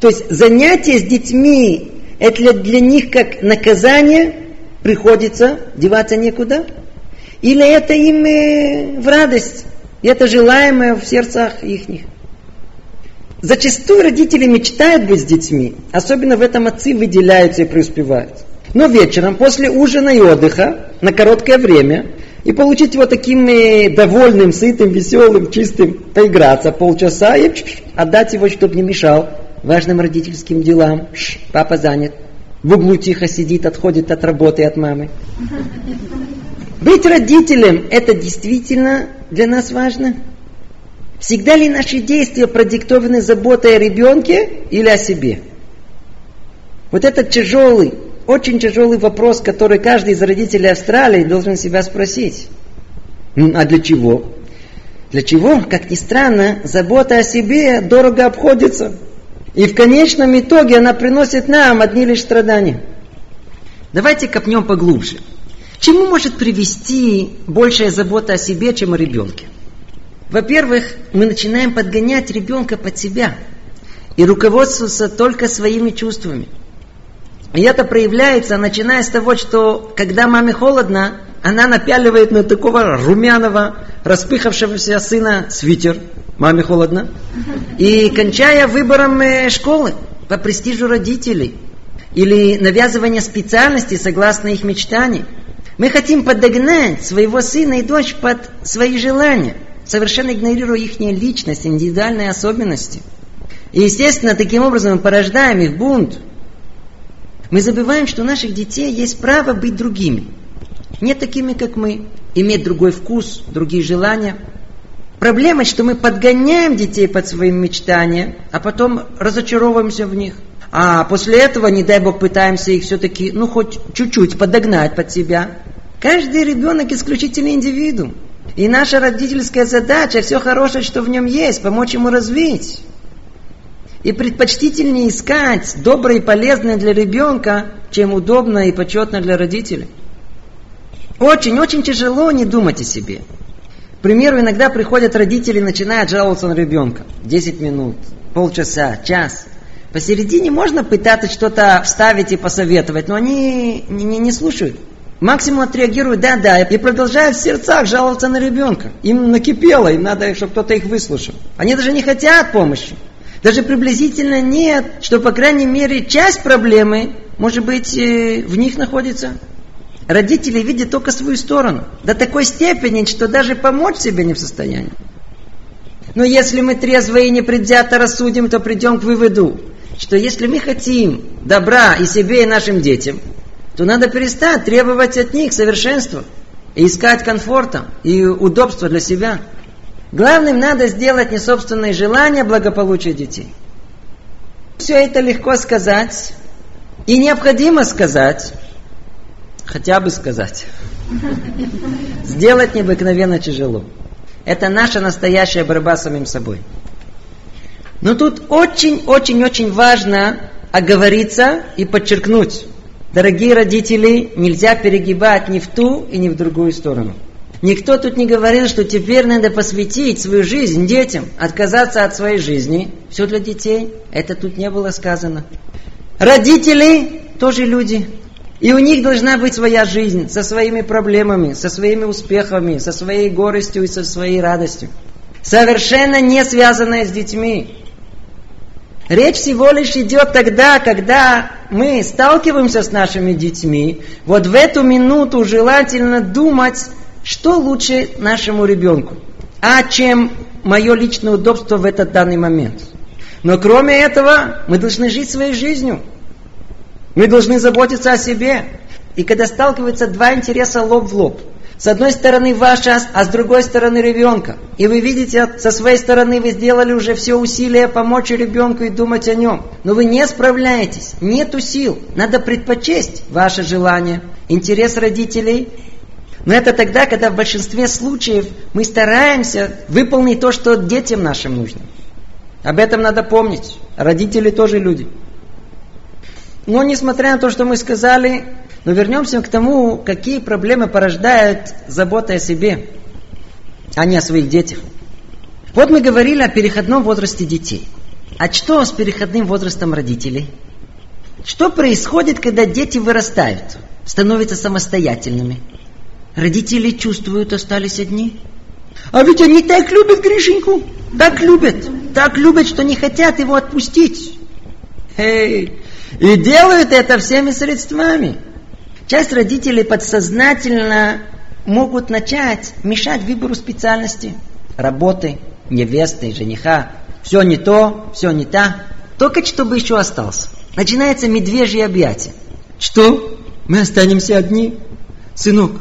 То есть занятия с детьми, это для них как наказание, приходится, деваться некуда? Или это им э, в радость, это желаемое в сердцах их? Зачастую родители мечтают быть с детьми, особенно в этом отцы выделяются и преуспевают. Но вечером, после ужина и отдыха, на короткое время, и получить его таким э, довольным, сытым, веселым, чистым, поиграться полчаса и отдать его, чтобы не мешал важным родительским делам. Ш, папа занят. В углу тихо сидит, отходит от работы, от мамы. Быть родителем – это действительно для нас важно? Всегда ли наши действия продиктованы заботой о ребенке или о себе? Вот этот тяжелый, очень тяжелый вопрос, который каждый из родителей Австралии должен себя спросить. А для чего? Для чего, как ни странно, забота о себе дорого обходится. И в конечном итоге она приносит нам одни лишь страдания. Давайте копнем поглубже. чему может привести большая забота о себе, чем о ребенке? Во-первых, мы начинаем подгонять ребенка под себя и руководствоваться только своими чувствами. И это проявляется, начиная с того, что когда маме холодно, она напяливает на такого румяного, распыхавшегося сына свитер. Маме холодно. И кончая выбором э, школы по престижу родителей. Или навязывание специальности согласно их мечтаний. Мы хотим подогнать своего сына и дочь под свои желания, совершенно игнорируя их личность, индивидуальные особенности. И, естественно, таким образом мы порождаем их бунт. Мы забываем, что у наших детей есть право быть другими. Не такими, как мы. Иметь другой вкус, другие желания. Проблема, что мы подгоняем детей под свои мечтания, а потом разочаровываемся в них. А после этого, не дай Бог, пытаемся их все-таки, ну, хоть чуть-чуть подогнать под себя. Каждый ребенок исключительный индивидуум. И наша родительская задача, все хорошее, что в нем есть, помочь ему развить. И предпочтительнее искать доброе и полезное для ребенка, чем удобное и почетное для родителей. Очень-очень тяжело не думать о себе. Примеру, иногда приходят родители и начинают жаловаться на ребенка. 10 минут, полчаса, час. Посередине можно пытаться что-то вставить и посоветовать, но они не, не, не слушают. Максимум отреагируют «да, да» и продолжают в сердцах жаловаться на ребенка. Им накипело, им надо, чтобы кто-то их выслушал. Они даже не хотят помощи. Даже приблизительно нет, что, по крайней мере, часть проблемы, может быть, э, в них находится. Родители видят только свою сторону. До такой степени, что даже помочь себе не в состоянии. Но если мы трезво и непредвзято рассудим, то придем к выводу, что если мы хотим добра и себе, и нашим детям, то надо перестать требовать от них совершенства и искать комфорта и удобства для себя. Главным надо сделать не собственные желания благополучия детей. Все это легко сказать и необходимо сказать, хотя бы сказать. Сделать необыкновенно тяжело. Это наша настоящая борьба с самим собой. Но тут очень-очень-очень важно оговориться и подчеркнуть. Дорогие родители, нельзя перегибать ни в ту и ни в другую сторону. Никто тут не говорил, что теперь надо посвятить свою жизнь детям, отказаться от своей жизни. Все для детей. Это тут не было сказано. Родители тоже люди. И у них должна быть своя жизнь со своими проблемами, со своими успехами, со своей горестью и со своей радостью. Совершенно не связанная с детьми. Речь всего лишь идет тогда, когда мы сталкиваемся с нашими детьми. Вот в эту минуту желательно думать, что лучше нашему ребенку, а чем мое личное удобство в этот данный момент. Но кроме этого, мы должны жить своей жизнью. Мы должны заботиться о себе. И когда сталкиваются два интереса лоб в лоб, с одной стороны ваша, а с другой стороны ребенка, и вы видите, со своей стороны вы сделали уже все усилия помочь ребенку и думать о нем, но вы не справляетесь, нету сил, надо предпочесть ваше желание, интерес родителей но это тогда, когда в большинстве случаев мы стараемся выполнить то, что детям нашим нужно. Об этом надо помнить. Родители тоже люди. Но несмотря на то, что мы сказали, но вернемся к тому, какие проблемы порождают забота о себе, а не о своих детях. Вот мы говорили о переходном возрасте детей. А что с переходным возрастом родителей? Что происходит, когда дети вырастают, становятся самостоятельными? Родители чувствуют, остались одни. А ведь они так любят Гришеньку, так любят, так любят, что не хотят его отпустить. Эй, и делают это всеми средствами. Часть родителей подсознательно могут начать мешать выбору специальности, работы, невесты, жениха. Все не то, все не та. Только чтобы еще остался. Начинается медвежье объятие. Что? Мы останемся одни? Сынок,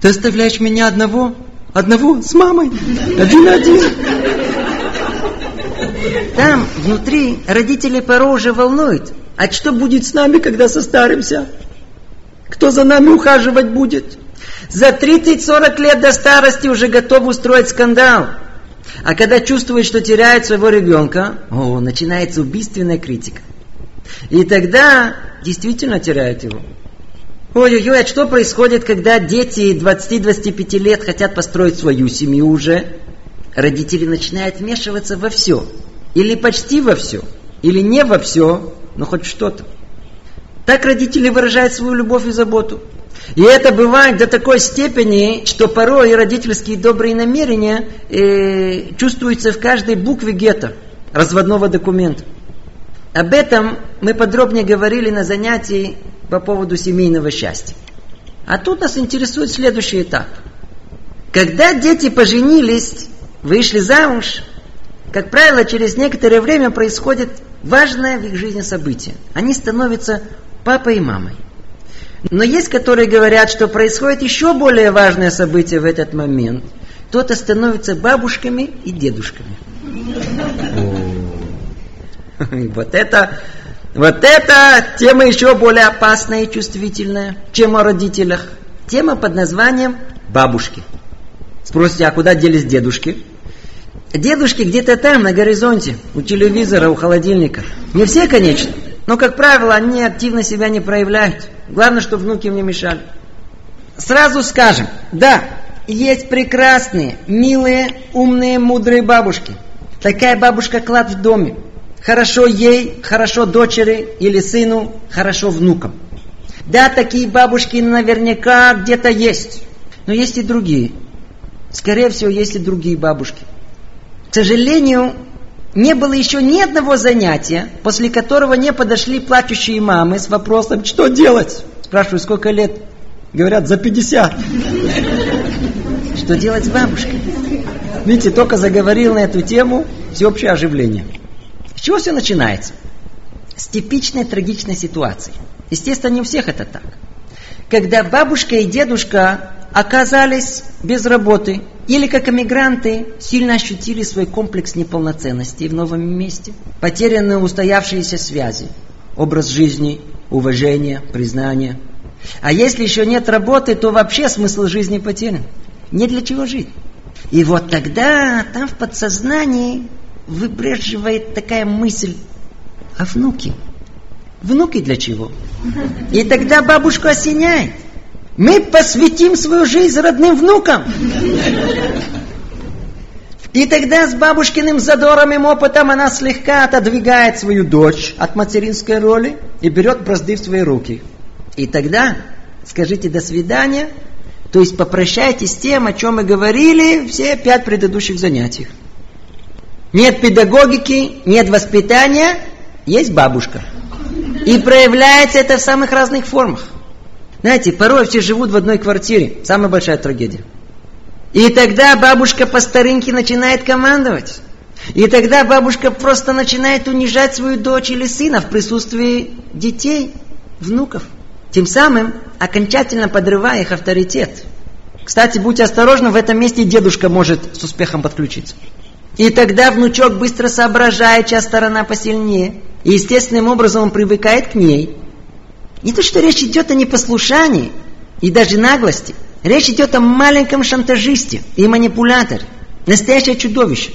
ты оставляешь меня одного? Одного с мамой? Один-один. Там, внутри, родители порой уже волнуют. А что будет с нами, когда состаримся? Кто за нами ухаживать будет? За 30-40 лет до старости уже готов устроить скандал. А когда чувствует, что теряет своего ребенка, о, начинается убийственная критика. И тогда действительно теряет его. Ой-ой-ой, а что происходит, когда дети 20-25 лет хотят построить свою семью уже? Родители начинают вмешиваться во все. Или почти во все. Или не во все, но хоть что-то. Так родители выражают свою любовь и заботу. И это бывает до такой степени, что порой родительские добрые намерения э, чувствуются в каждой букве гетто, разводного документа. Об этом мы подробнее говорили на занятии по поводу семейного счастья. А тут нас интересует следующий этап. Когда дети поженились, вышли замуж, как правило, через некоторое время происходит важное в их жизни событие. Они становятся папой и мамой. Но есть, которые говорят, что происходит еще более важное событие в этот момент. Кто-то становится бабушками и дедушками. Вот это вот это тема еще более опасная и чувствительная, чем о родителях. Тема под названием «бабушки». Спросите, а куда делись дедушки? Дедушки где-то там, на горизонте, у телевизора, у холодильника. Не все, конечно, но, как правило, они активно себя не проявляют. Главное, чтобы внуки им не мешали. Сразу скажем, да, есть прекрасные, милые, умные, мудрые бабушки. Такая бабушка клад в доме. Хорошо ей, хорошо дочери или сыну, хорошо внукам. Да, такие бабушки наверняка где-то есть. Но есть и другие. Скорее всего, есть и другие бабушки. К сожалению, не было еще ни одного занятия, после которого не подошли плачущие мамы с вопросом, что делать? Спрашиваю, сколько лет? Говорят, за 50. Что делать с бабушкой? Видите, только заговорил на эту тему, всеобщее оживление чего все начинается? С типичной трагичной ситуации. Естественно, не у всех это так. Когда бабушка и дедушка оказались без работы, или как эмигранты сильно ощутили свой комплекс неполноценности в новом месте, потерянные устоявшиеся связи, образ жизни, уважение, признание. А если еще нет работы, то вообще смысл жизни потерян. Не для чего жить. И вот тогда там в подсознании выбреживает такая мысль, а внуки? Внуки для чего? И тогда бабушку осеняет. Мы посвятим свою жизнь родным внукам. И тогда с бабушкиным задором и опытом она слегка отодвигает свою дочь от материнской роли и берет бразды в свои руки. И тогда скажите «до свидания», то есть попрощайтесь с тем, о чем мы говорили все пять предыдущих занятий. Нет педагогики, нет воспитания, есть бабушка. И проявляется это в самых разных формах. Знаете, порой все живут в одной квартире. Самая большая трагедия. И тогда бабушка по старинке начинает командовать. И тогда бабушка просто начинает унижать свою дочь или сына в присутствии детей, внуков. Тем самым окончательно подрывая их авторитет. Кстати, будьте осторожны, в этом месте дедушка может с успехом подключиться. И тогда внучок быстро соображает, чья сторона посильнее. И естественным образом он привыкает к ней. Не то, что речь идет о непослушании и даже наглости. Речь идет о маленьком шантажисте и манипуляторе. Настоящее чудовище.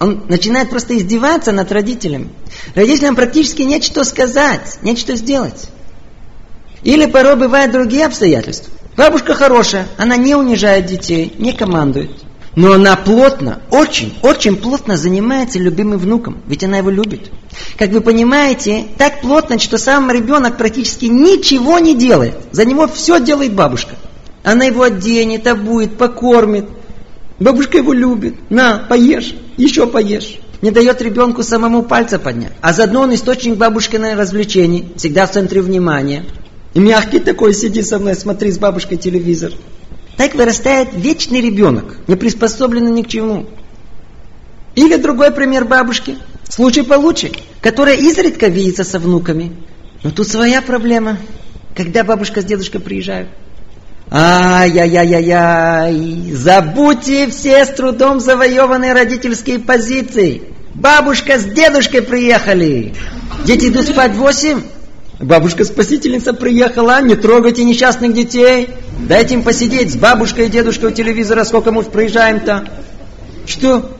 Он начинает просто издеваться над родителями. Родителям практически нет что сказать, нет что сделать. Или порой бывают другие обстоятельства. Бабушка хорошая, она не унижает детей, не командует. Но она плотно, очень, очень плотно занимается любимым внуком, ведь она его любит. Как вы понимаете, так плотно, что сам ребенок практически ничего не делает. За него все делает бабушка. Она его оденет, обует, покормит. Бабушка его любит. На, поешь, еще поешь. Не дает ребенку самому пальца поднять. А заодно он источник бабушкиной развлечений. Всегда в центре внимания. И мягкий такой, сиди со мной, смотри с бабушкой телевизор. Так вырастает вечный ребенок, не приспособленный ни к чему. Или другой пример бабушки, случай получше, которая изредка видится со внуками. Но тут своя проблема, когда бабушка с дедушкой приезжают. Ай-яй-яй-яй-яй, забудьте все с трудом завоеванные родительские позиции. Бабушка с дедушкой приехали. Дети идут спать в восемь. Бабушка-спасительница приехала, не трогайте несчастных детей. Дайте им посидеть с бабушкой и дедушкой у телевизора, сколько мы проезжаем-то. Что?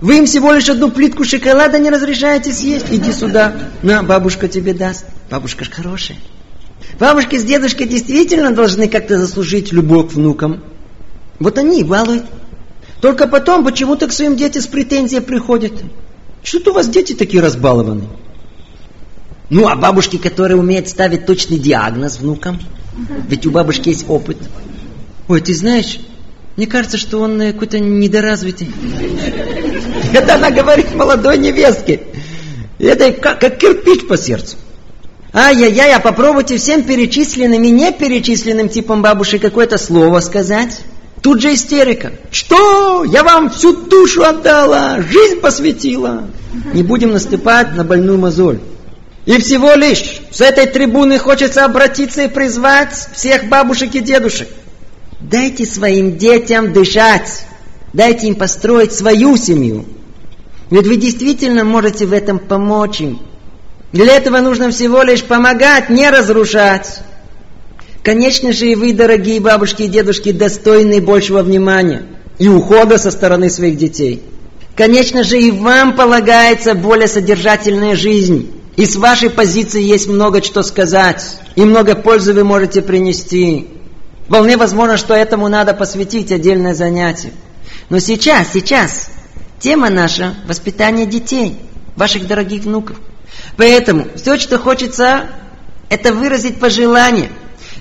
Вы им всего лишь одну плитку шоколада не разрешаете съесть? Иди сюда. На, бабушка тебе даст. Бабушка ж хорошая. Бабушки с дедушкой действительно должны как-то заслужить любовь к внукам. Вот они и балуют. Только потом почему-то к своим детям с претензией приходят. Что-то у вас дети такие разбалованные. Ну, а бабушки, которые умеют ставить точный диагноз внукам, ведь у бабушки есть опыт. Ой, ты знаешь, мне кажется, что он э, какой-то недоразвитый. Это она говорит молодой невестке. Это как, как кирпич по сердцу. Ай-яй-яй, а попробуйте всем перечисленным и неперечисленным типам бабушек какое-то слово сказать. Тут же истерика. Что? Я вам всю душу отдала, жизнь посвятила. Не будем наступать на больную мозоль. И всего лишь с этой трибуны хочется обратиться и призвать всех бабушек и дедушек. Дайте своим детям дышать. Дайте им построить свою семью. Ведь вы действительно можете в этом помочь им. Для этого нужно всего лишь помогать, не разрушать. Конечно же, и вы, дорогие бабушки и дедушки, достойны большего внимания и ухода со стороны своих детей. Конечно же, и вам полагается более содержательная жизнь. И с вашей позиции есть много что сказать. И много пользы вы можете принести. Вполне возможно, что этому надо посвятить отдельное занятие. Но сейчас, сейчас, тема наша – воспитание детей, ваших дорогих внуков. Поэтому все, что хочется, это выразить пожелание,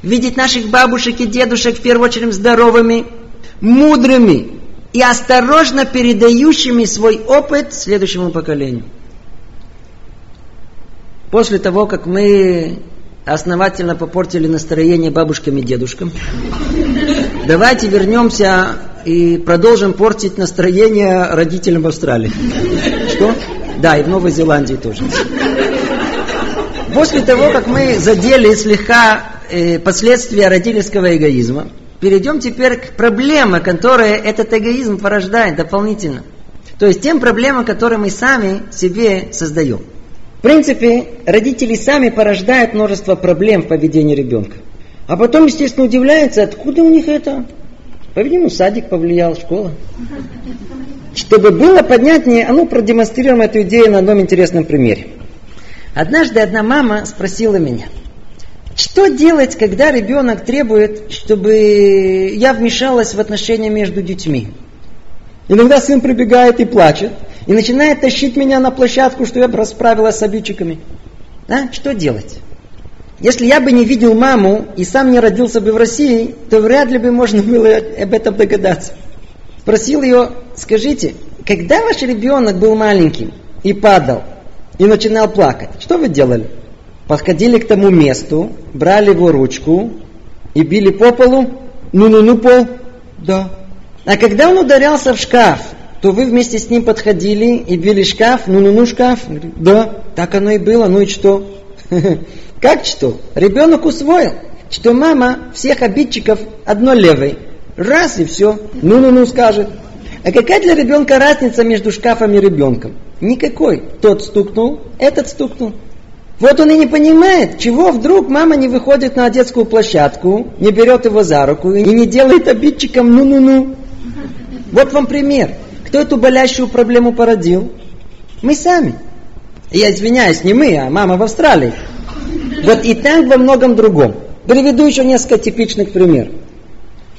видеть наших бабушек и дедушек в первую очередь здоровыми, мудрыми и осторожно передающими свой опыт следующему поколению. После того, как мы основательно попортили настроение бабушкам и дедушкам, давайте вернемся и продолжим портить настроение родителям в Австралии. Что? Да, и в Новой Зеландии тоже. После того, как мы задели слегка э, последствия родительского эгоизма, перейдем теперь к проблеме, которые этот эгоизм порождает дополнительно. То есть тем проблемам, которые мы сами себе создаем. В принципе, родители сами порождают множество проблем в поведении ребенка. А потом, естественно, удивляются, откуда у них это. По-видимому, садик повлиял, школа. Чтобы было понятнее, а ну продемонстрируем эту идею на одном интересном примере. Однажды одна мама спросила меня, Что делать, когда ребенок требует, чтобы я вмешалась в отношения между детьми? Иногда сын прибегает и плачет, и начинает тащить меня на площадку, что я расправилась с обидчиками. А? Что делать? Если я бы не видел маму и сам не родился бы в России, то вряд ли бы можно было об этом догадаться. Спросил ее, скажите, когда ваш ребенок был маленьким и падал, и начинал плакать, что вы делали? Подходили к тому месту, брали его ручку и били по полу? Ну-ну-ну, пол. Да. А когда он ударялся в шкаф, то вы вместе с ним подходили и били шкаф, ну-ну-ну, шкаф? Да, так оно и было, ну и что? Как что? Ребенок усвоил, что мама всех обидчиков одно левой. Раз и все. Ну-ну-ну скажет. А какая для ребенка разница между шкафом и ребенком? Никакой. Тот стукнул, этот стукнул. Вот он и не понимает, чего вдруг мама не выходит на детскую площадку, не берет его за руку и не делает обидчиком ну-ну-ну. Вот вам пример. Кто эту болящую проблему породил? Мы сами. Я извиняюсь, не мы, а мама в Австралии. Вот и так во многом другом. Приведу еще несколько типичных примеров.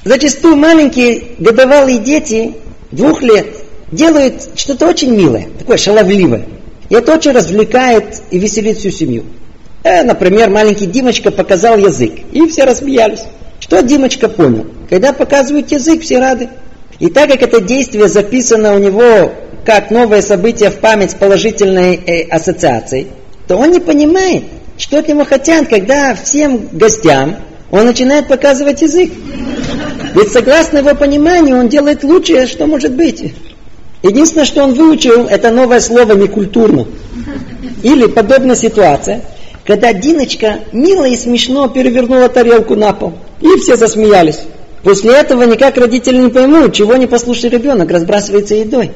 Зачастую маленькие годовалые дети двух лет делают что-то очень милое, такое шаловливое. И это очень развлекает и веселит всю семью. Э, например, маленький Димочка показал язык, и все рассмеялись. Что Димочка понял? Когда показывают язык, все рады. И так как это действие записано у него как новое событие в память положительной э, ассоциацией, то он не понимает, что от него хотят, когда всем гостям он начинает показывать язык. Ведь согласно его пониманию, он делает лучшее, что может быть. Единственное, что он выучил, это новое слово некультурно. Или подобная ситуация, когда Диночка мило и смешно перевернула тарелку на пол. И все засмеялись. После этого никак родители не поймут, чего не послушный ребенок разбрасывается едой.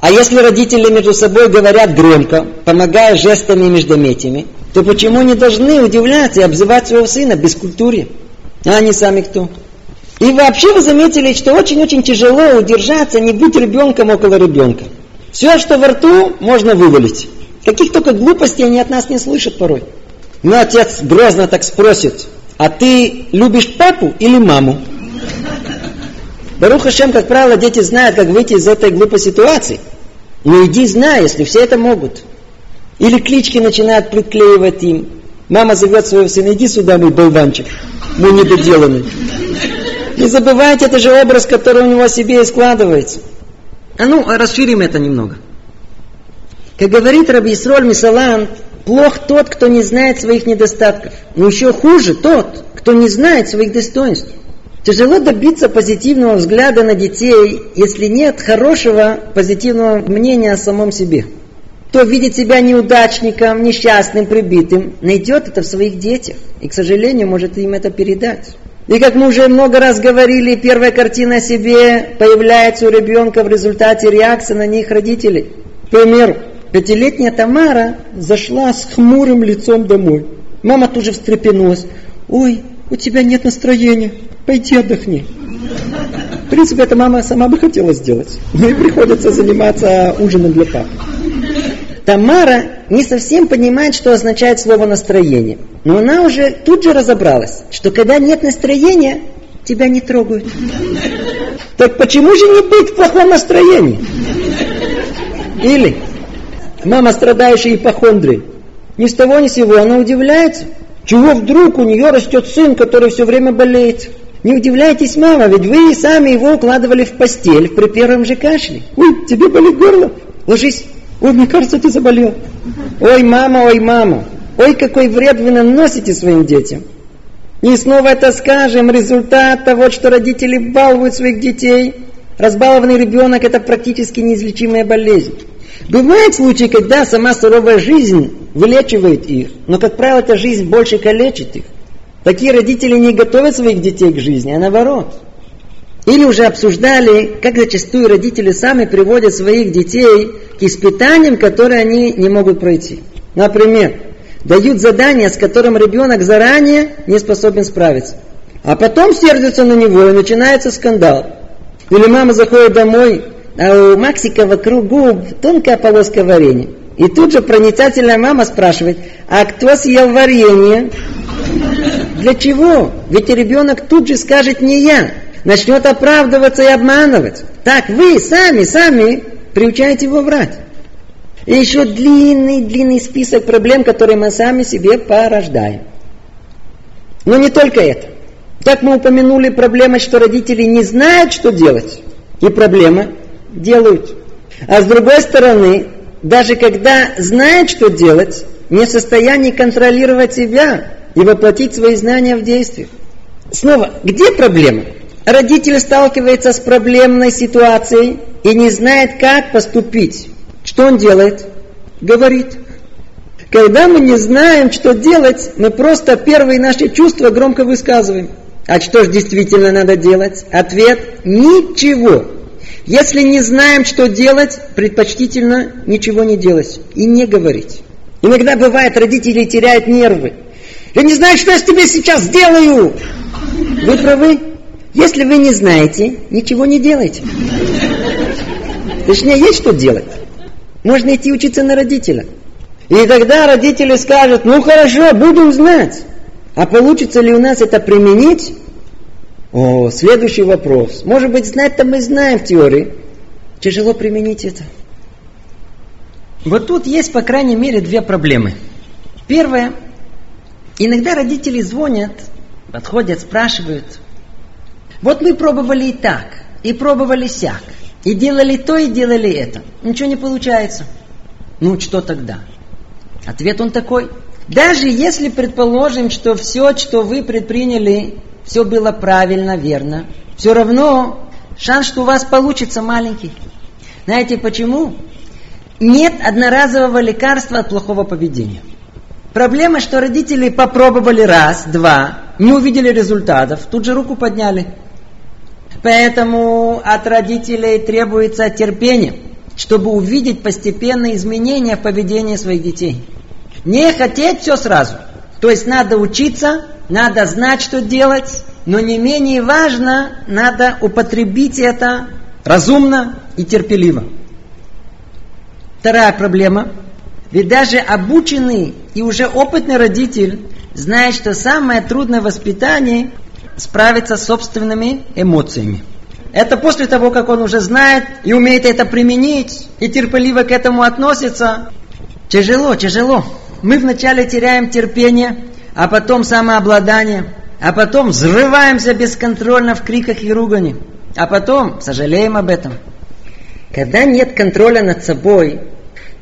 А если родители между собой говорят громко, помогая жестами и междометиями, то почему не должны удивляться и обзывать своего сына без культуры? А они сами кто? И вообще вы заметили, что очень-очень тяжело удержаться, не быть ребенком около ребенка. Все, что во рту, можно вывалить. Каких только глупостей они от нас не слышат порой. Но отец грозно так спросит, а ты любишь папу или маму? Баруха Шем, как правило, дети знают, как выйти из этой глупой ситуации. Но иди знай, если все это могут. Или клички начинают приклеивать им. Мама зовет своего сына, иди сюда, мой болванчик, мой недоделанный. Не забывайте, это же образ, который у него о себе и складывается. А ну, расширим это немного. Как говорит Раби Исроль Мисалан, плох тот, кто не знает своих недостатков. Но еще хуже тот, кто не знает своих достоинств. Тяжело добиться позитивного взгляда на детей, если нет хорошего позитивного мнения о самом себе. Кто видит себя неудачником, несчастным, прибитым, найдет это в своих детях и, к сожалению, может им это передать. И как мы уже много раз говорили, первая картина о себе появляется у ребенка в результате реакции на них родителей. К примеру, пятилетняя Тамара зашла с хмурым лицом домой. Мама тут же встрепенулась. «Ой, у тебя нет настроения, пойди отдохни». В принципе, это мама сама бы хотела сделать. Но и приходится заниматься ужином для папы. Тамара не совсем понимает, что означает слово настроение. Но она уже тут же разобралась, что когда нет настроения, тебя не трогают. Так почему же не быть в плохом настроении? Или мама, страдающая ипохондрией, ни с того ни с сего, она удивляется, чего вдруг у нее растет сын, который все время болеет. Не удивляйтесь, мама, ведь вы сами его укладывали в постель при первом же кашле. Ой, тебе болит горло? Ложись. Ой, мне кажется, ты заболел. Ой, мама, ой, мама. Ой, какой вред вы наносите своим детям. И снова это скажем, результат того, что родители балуют своих детей. Разбалованный ребенок – это практически неизлечимая болезнь. Бывают случаи, когда сама суровая жизнь вылечивает их, но, как правило, эта жизнь больше калечит их. Такие родители не готовят своих детей к жизни, а наоборот. Или уже обсуждали, как зачастую родители сами приводят своих детей к испытаниям, которые они не могут пройти. Например, дают задание, с которым ребенок заранее не способен справиться. А потом сердятся на него и начинается скандал. Или мама заходит домой, а у Максика вокруг губ тонкая полоска варенья. И тут же проницательная мама спрашивает, а кто съел варенье? Для чего? Ведь ребенок тут же скажет не я. Начнет оправдываться и обманывать. Так вы сами, сами приучаете его врать. И еще длинный-длинный список проблем, которые мы сами себе порождаем. Но не только это. Так мы упомянули проблему, что родители не знают, что делать. И проблема делают. А с другой стороны, даже когда знают, что делать, не в состоянии контролировать себя и воплотить свои знания в действие. Снова, где проблема? Родитель сталкивается с проблемной ситуацией и не знает, как поступить. Что он делает? Говорит. Когда мы не знаем, что делать, мы просто первые наши чувства громко высказываем. А что же действительно надо делать? Ответ – ничего. Если не знаем, что делать, предпочтительно ничего не делать и не говорить. Иногда бывает, родители теряют нервы. Я не знаю, что я с тебе сейчас сделаю. Вы правы. Если вы не знаете, ничего не делайте. Точнее, есть что делать. Можно идти учиться на родителя. И тогда родители скажут, ну хорошо, будем знать. А получится ли у нас это применить? О, следующий вопрос. Может быть, знать-то мы знаем в теории. Тяжело применить это. Вот тут есть, по крайней мере, две проблемы. Первое. Иногда родители звонят, подходят, спрашивают. Вот мы пробовали и так, и пробовали сяк. И делали то, и делали это. Ничего не получается. Ну, что тогда? Ответ он такой. Даже если предположим, что все, что вы предприняли, все было правильно, верно, все равно шанс, что у вас получится маленький. Знаете почему? Нет одноразового лекарства от плохого поведения. Проблема, что родители попробовали раз, два, не увидели результатов, тут же руку подняли. Поэтому от родителей требуется терпение, чтобы увидеть постепенные изменения в поведении своих детей. Не хотеть все сразу. То есть надо учиться, надо знать, что делать, но не менее важно, надо употребить это разумно и терпеливо. Вторая проблема. Ведь даже обученный и уже опытный родитель знает, что самое трудное воспитание справиться с собственными эмоциями. Это после того, как он уже знает и умеет это применить, и терпеливо к этому относится. Тяжело, тяжело. Мы вначале теряем терпение, а потом самообладание, а потом взрываемся бесконтрольно в криках и ругани, а потом сожалеем об этом. Когда нет контроля над собой,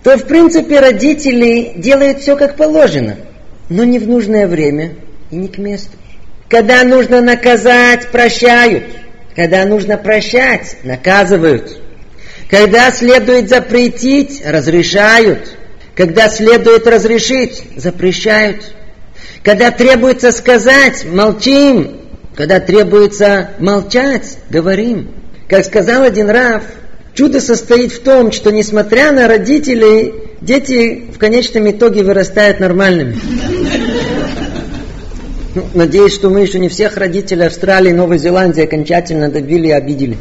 то в принципе родители делают все как положено, но не в нужное время и не к месту. Когда нужно наказать, прощают. Когда нужно прощать, наказывают. Когда следует запретить, разрешают. Когда следует разрешить, запрещают. Когда требуется сказать, молчим. Когда требуется молчать, говорим. Как сказал один Раф, чудо состоит в том, что несмотря на родителей, дети в конечном итоге вырастают нормальными. Ну, надеюсь, что мы еще не всех родителей Австралии и Новой Зеландии окончательно добили и обидели.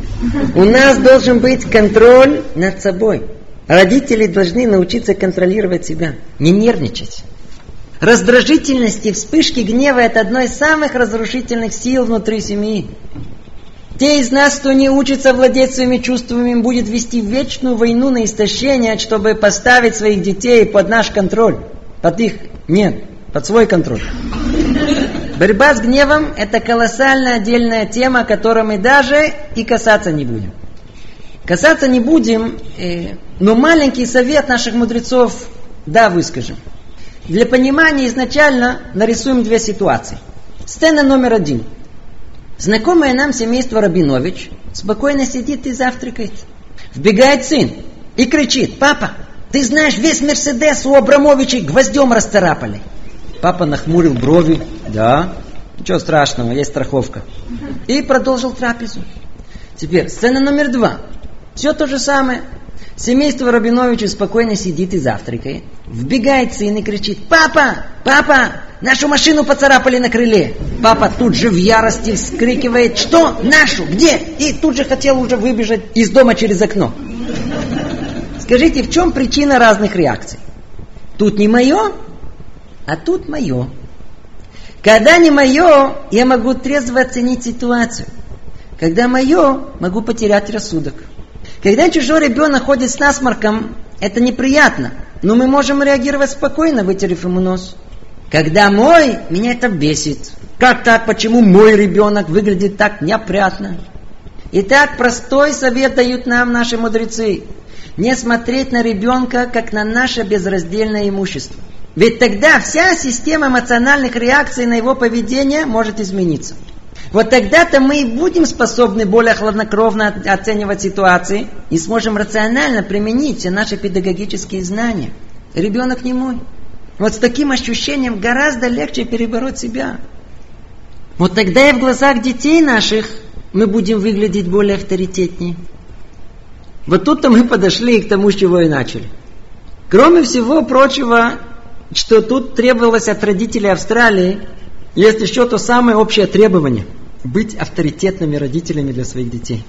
У нас должен быть контроль над собой. Родители должны научиться контролировать себя, не нервничать. Раздражительность и вспышки гнева – это одно из самых разрушительных сил внутри семьи. Те из нас, кто не учится владеть своими чувствами, будет вести вечную войну на истощение, чтобы поставить своих детей под наш контроль. Под их, нет, под свой контроль. Борьба с гневом – это колоссальная отдельная тема, которой мы даже и касаться не будем. Касаться не будем, э, но маленький совет наших мудрецов, да, выскажем. Для понимания изначально нарисуем две ситуации. Сцена номер один. Знакомое нам семейство Рабинович спокойно сидит и завтракает. Вбегает сын и кричит, папа, ты знаешь, весь Мерседес у Абрамовичей гвоздем расцарапали. Папа нахмурил брови. Да, ничего страшного, есть страховка. И продолжил трапезу. Теперь сцена номер два. Все то же самое. Семейство Рабиновича спокойно сидит и завтракает. Вбегает сын и кричит, папа, папа, нашу машину поцарапали на крыле. Папа тут же в ярости вскрикивает, что, нашу, где? И тут же хотел уже выбежать из дома через окно. Скажите, в чем причина разных реакций? Тут не мое, а тут мое. Когда не мое, я могу трезво оценить ситуацию. Когда мое, могу потерять рассудок. Когда чужой ребенок ходит с насморком, это неприятно, но мы можем реагировать спокойно, вытерев ему нос. Когда мой, меня это бесит. Как так? Почему мой ребенок выглядит так неопрятно? Итак, простой совет дают нам наши мудрецы. Не смотреть на ребенка, как на наше безраздельное имущество. Ведь тогда вся система эмоциональных реакций на его поведение может измениться. Вот тогда-то мы и будем способны более хладнокровно оценивать ситуации и сможем рационально применить все наши педагогические знания. Ребенок не мой. Вот с таким ощущением гораздо легче перебороть себя. Вот тогда и в глазах детей наших мы будем выглядеть более авторитетнее. Вот тут-то мы подошли к тому, с чего и начали. Кроме всего прочего, что тут требовалось от родителей Австралии, есть еще то самое общее требование – быть авторитетными родителями для своих детей.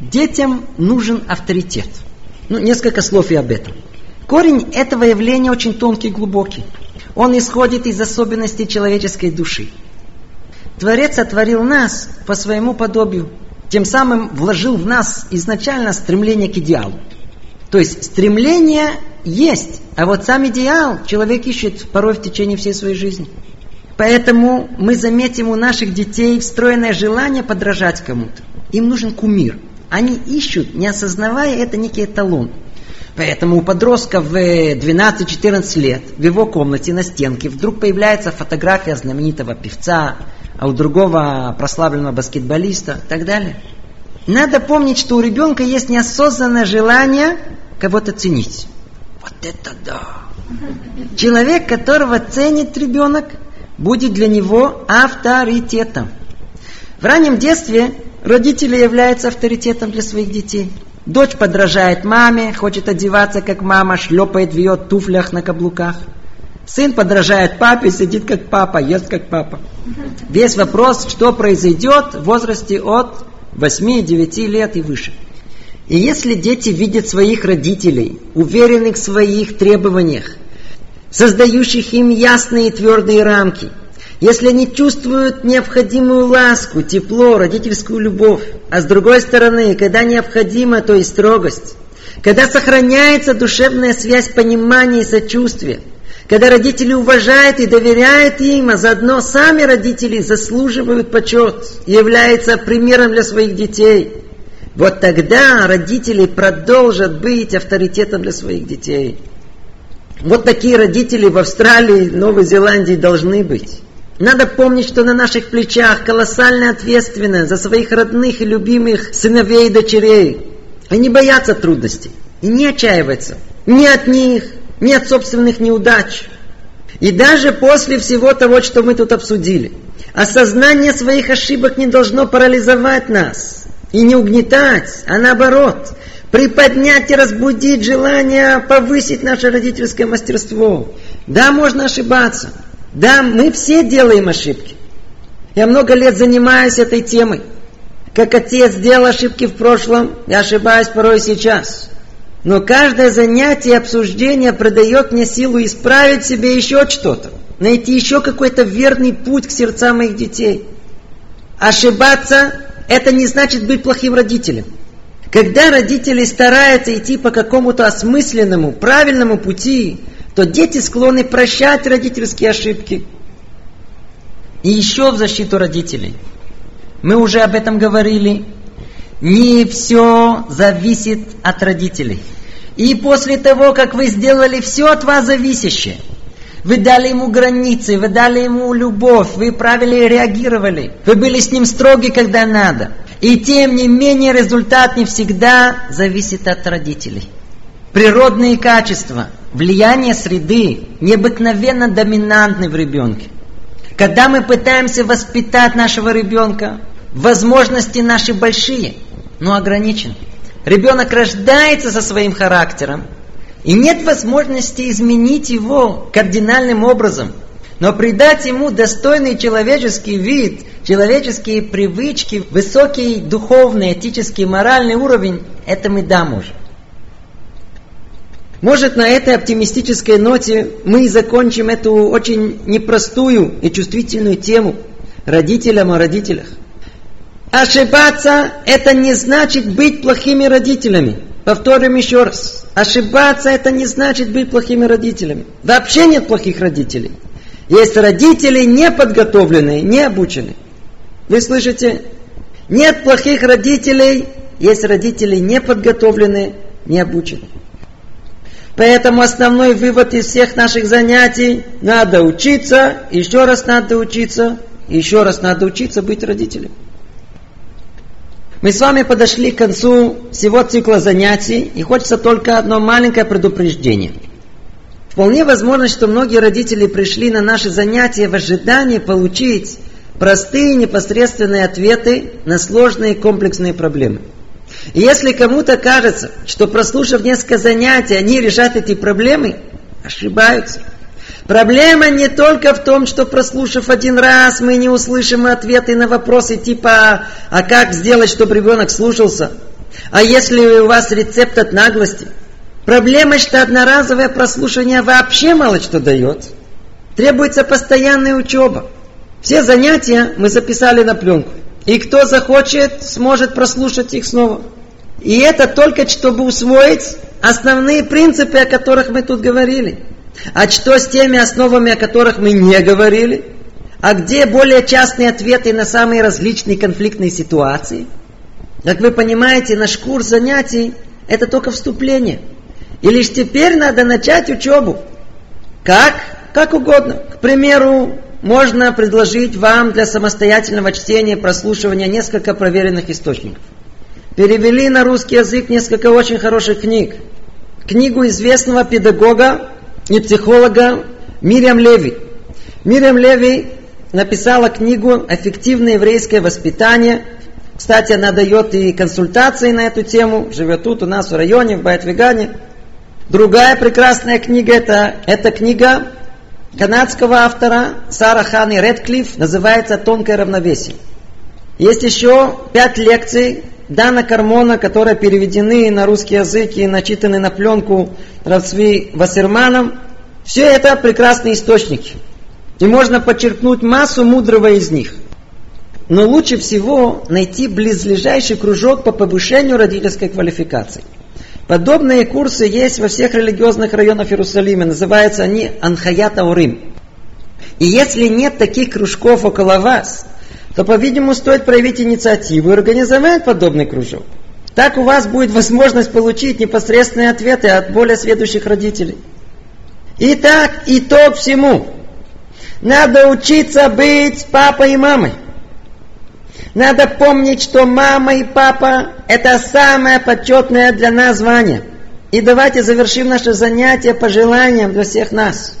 Детям нужен авторитет. Ну, несколько слов и об этом. Корень этого явления очень тонкий и глубокий. Он исходит из особенностей человеческой души. Творец отворил нас по своему подобию, тем самым вложил в нас изначально стремление к идеалу. То есть стремление есть, а вот сам идеал человек ищет порой в течение всей своей жизни. Поэтому мы заметим у наших детей встроенное желание подражать кому-то. Им нужен кумир. Они ищут, не осознавая это, некий эталон. Поэтому у подростка в 12-14 лет в его комнате на стенке вдруг появляется фотография знаменитого певца, а у другого прославленного баскетболиста и так далее. Надо помнить, что у ребенка есть неосознанное желание кого-то ценить. Вот это да! Человек, которого ценит ребенок, будет для него авторитетом. В раннем детстве родители являются авторитетом для своих детей. Дочь подражает маме, хочет одеваться как мама, шлепает в ее туфлях на каблуках. Сын подражает папе, сидит как папа, ест как папа. Весь вопрос, что произойдет в возрасте от 8-9 лет и выше. И если дети видят своих родителей, уверенных в своих требованиях, создающих им ясные и твердые рамки. Если они чувствуют необходимую ласку, тепло, родительскую любовь, а с другой стороны, когда необходима, то и строгость, когда сохраняется душевная связь понимания и сочувствия, когда родители уважают и доверяют им, а заодно сами родители заслуживают почет и являются примером для своих детей. Вот тогда родители продолжат быть авторитетом для своих детей. Вот такие родители в Австралии, Новой Зеландии должны быть. Надо помнить, что на наших плечах колоссальная ответственность за своих родных и любимых сыновей и дочерей. Они боятся трудностей и не отчаиваются. Ни от них, ни от собственных неудач. И даже после всего того, что мы тут обсудили, осознание своих ошибок не должно парализовать нас и не угнетать, а наоборот, приподнять и разбудить желание повысить наше родительское мастерство. Да, можно ошибаться. Да, мы все делаем ошибки. Я много лет занимаюсь этой темой. Как отец сделал ошибки в прошлом, я ошибаюсь порой сейчас. Но каждое занятие и обсуждение придает мне силу исправить себе еще что-то. Найти еще какой-то верный путь к сердцам моих детей. Ошибаться – это не значит быть плохим родителем. Когда родители стараются идти по какому-то осмысленному, правильному пути, то дети склонны прощать родительские ошибки. И еще в защиту родителей. Мы уже об этом говорили. Не все зависит от родителей. И после того, как вы сделали все от вас зависящее, вы дали ему границы, вы дали ему любовь, вы правильно реагировали, вы были с ним строги, когда надо – и тем не менее результат не всегда зависит от родителей. Природные качества, влияние среды необыкновенно доминантны в ребенке. Когда мы пытаемся воспитать нашего ребенка, возможности наши большие, но ограничены. Ребенок рождается со своим характером, и нет возможности изменить его кардинальным образом – но придать ему достойный человеческий вид, человеческие привычки, высокий духовный, этический, моральный уровень, это мы да можем. Может, на этой оптимистической ноте мы закончим эту очень непростую и чувствительную тему родителям о родителях. Ошибаться – это не значит быть плохими родителями. Повторим еще раз. Ошибаться – это не значит быть плохими родителями. Вообще нет плохих родителей. Есть родители неподготовленные, не обученные. Вы слышите? Нет плохих родителей, есть родители неподготовленные, не обученные. Поэтому основной вывод из всех наших занятий – надо учиться, еще раз надо учиться, еще раз надо учиться быть родителем. Мы с вами подошли к концу всего цикла занятий, и хочется только одно маленькое предупреждение. Вполне возможно, что многие родители пришли на наши занятия в ожидании получить простые непосредственные ответы на сложные комплексные проблемы. И если кому-то кажется, что прослушав несколько занятий, они решат эти проблемы, ошибаются. Проблема не только в том, что прослушав один раз, мы не услышим ответы на вопросы типа «А как сделать, чтобы ребенок слушался?» А если у вас рецепт от наглости? Проблема, что одноразовое прослушивание вообще мало что дает. Требуется постоянная учеба. Все занятия мы записали на пленку. И кто захочет, сможет прослушать их снова. И это только чтобы усвоить основные принципы, о которых мы тут говорили. А что с теми основами, о которых мы не говорили? А где более частные ответы на самые различные конфликтные ситуации? Как вы понимаете, наш курс занятий – это только вступление. И лишь теперь надо начать учебу. Как? Как угодно. К примеру, можно предложить вам для самостоятельного чтения и прослушивания несколько проверенных источников. Перевели на русский язык несколько очень хороших книг. Книгу известного педагога и психолога Мириам Леви. Мириам Леви написала книгу «Эффективное еврейское воспитание». Кстати, она дает и консультации на эту тему, живет тут у нас в районе, в Байтвегане. Другая прекрасная книга это, это книга канадского автора Сара Ханы Редклифф называется «Тонкое равновесие». Есть еще пять лекций Дана Кармона, которые переведены на русский язык и начитаны на пленку Равцви Вассерманом. Все это прекрасные источники. И можно подчеркнуть массу мудрого из них. Но лучше всего найти близлежащий кружок по повышению родительской квалификации – Подобные курсы есть во всех религиозных районах Иерусалима. Называются они Анхаят Аурим. И если нет таких кружков около вас, то, по-видимому, стоит проявить инициативу и организовать подобный кружок. Так у вас будет возможность получить непосредственные ответы от более следующих родителей. Итак, итог всему. Надо учиться быть папой и мамой. Надо помнить, что мама и папа – это самое почетное для нас звание. И давайте завершим наше занятие пожеланием для всех нас.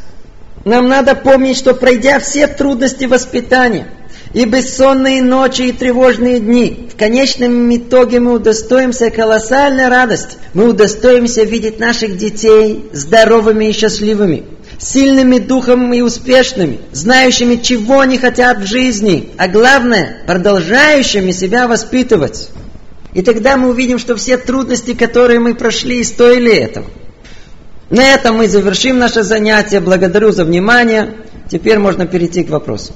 Нам надо помнить, что пройдя все трудности воспитания, и бессонные ночи, и тревожные дни, в конечном итоге мы удостоимся колоссальной радости. Мы удостоимся видеть наших детей здоровыми и счастливыми сильными духом и успешными, знающими, чего они хотят в жизни, а главное, продолжающими себя воспитывать. И тогда мы увидим, что все трудности, которые мы прошли, стоили этого. На этом мы завершим наше занятие. Благодарю за внимание. Теперь можно перейти к вопросу.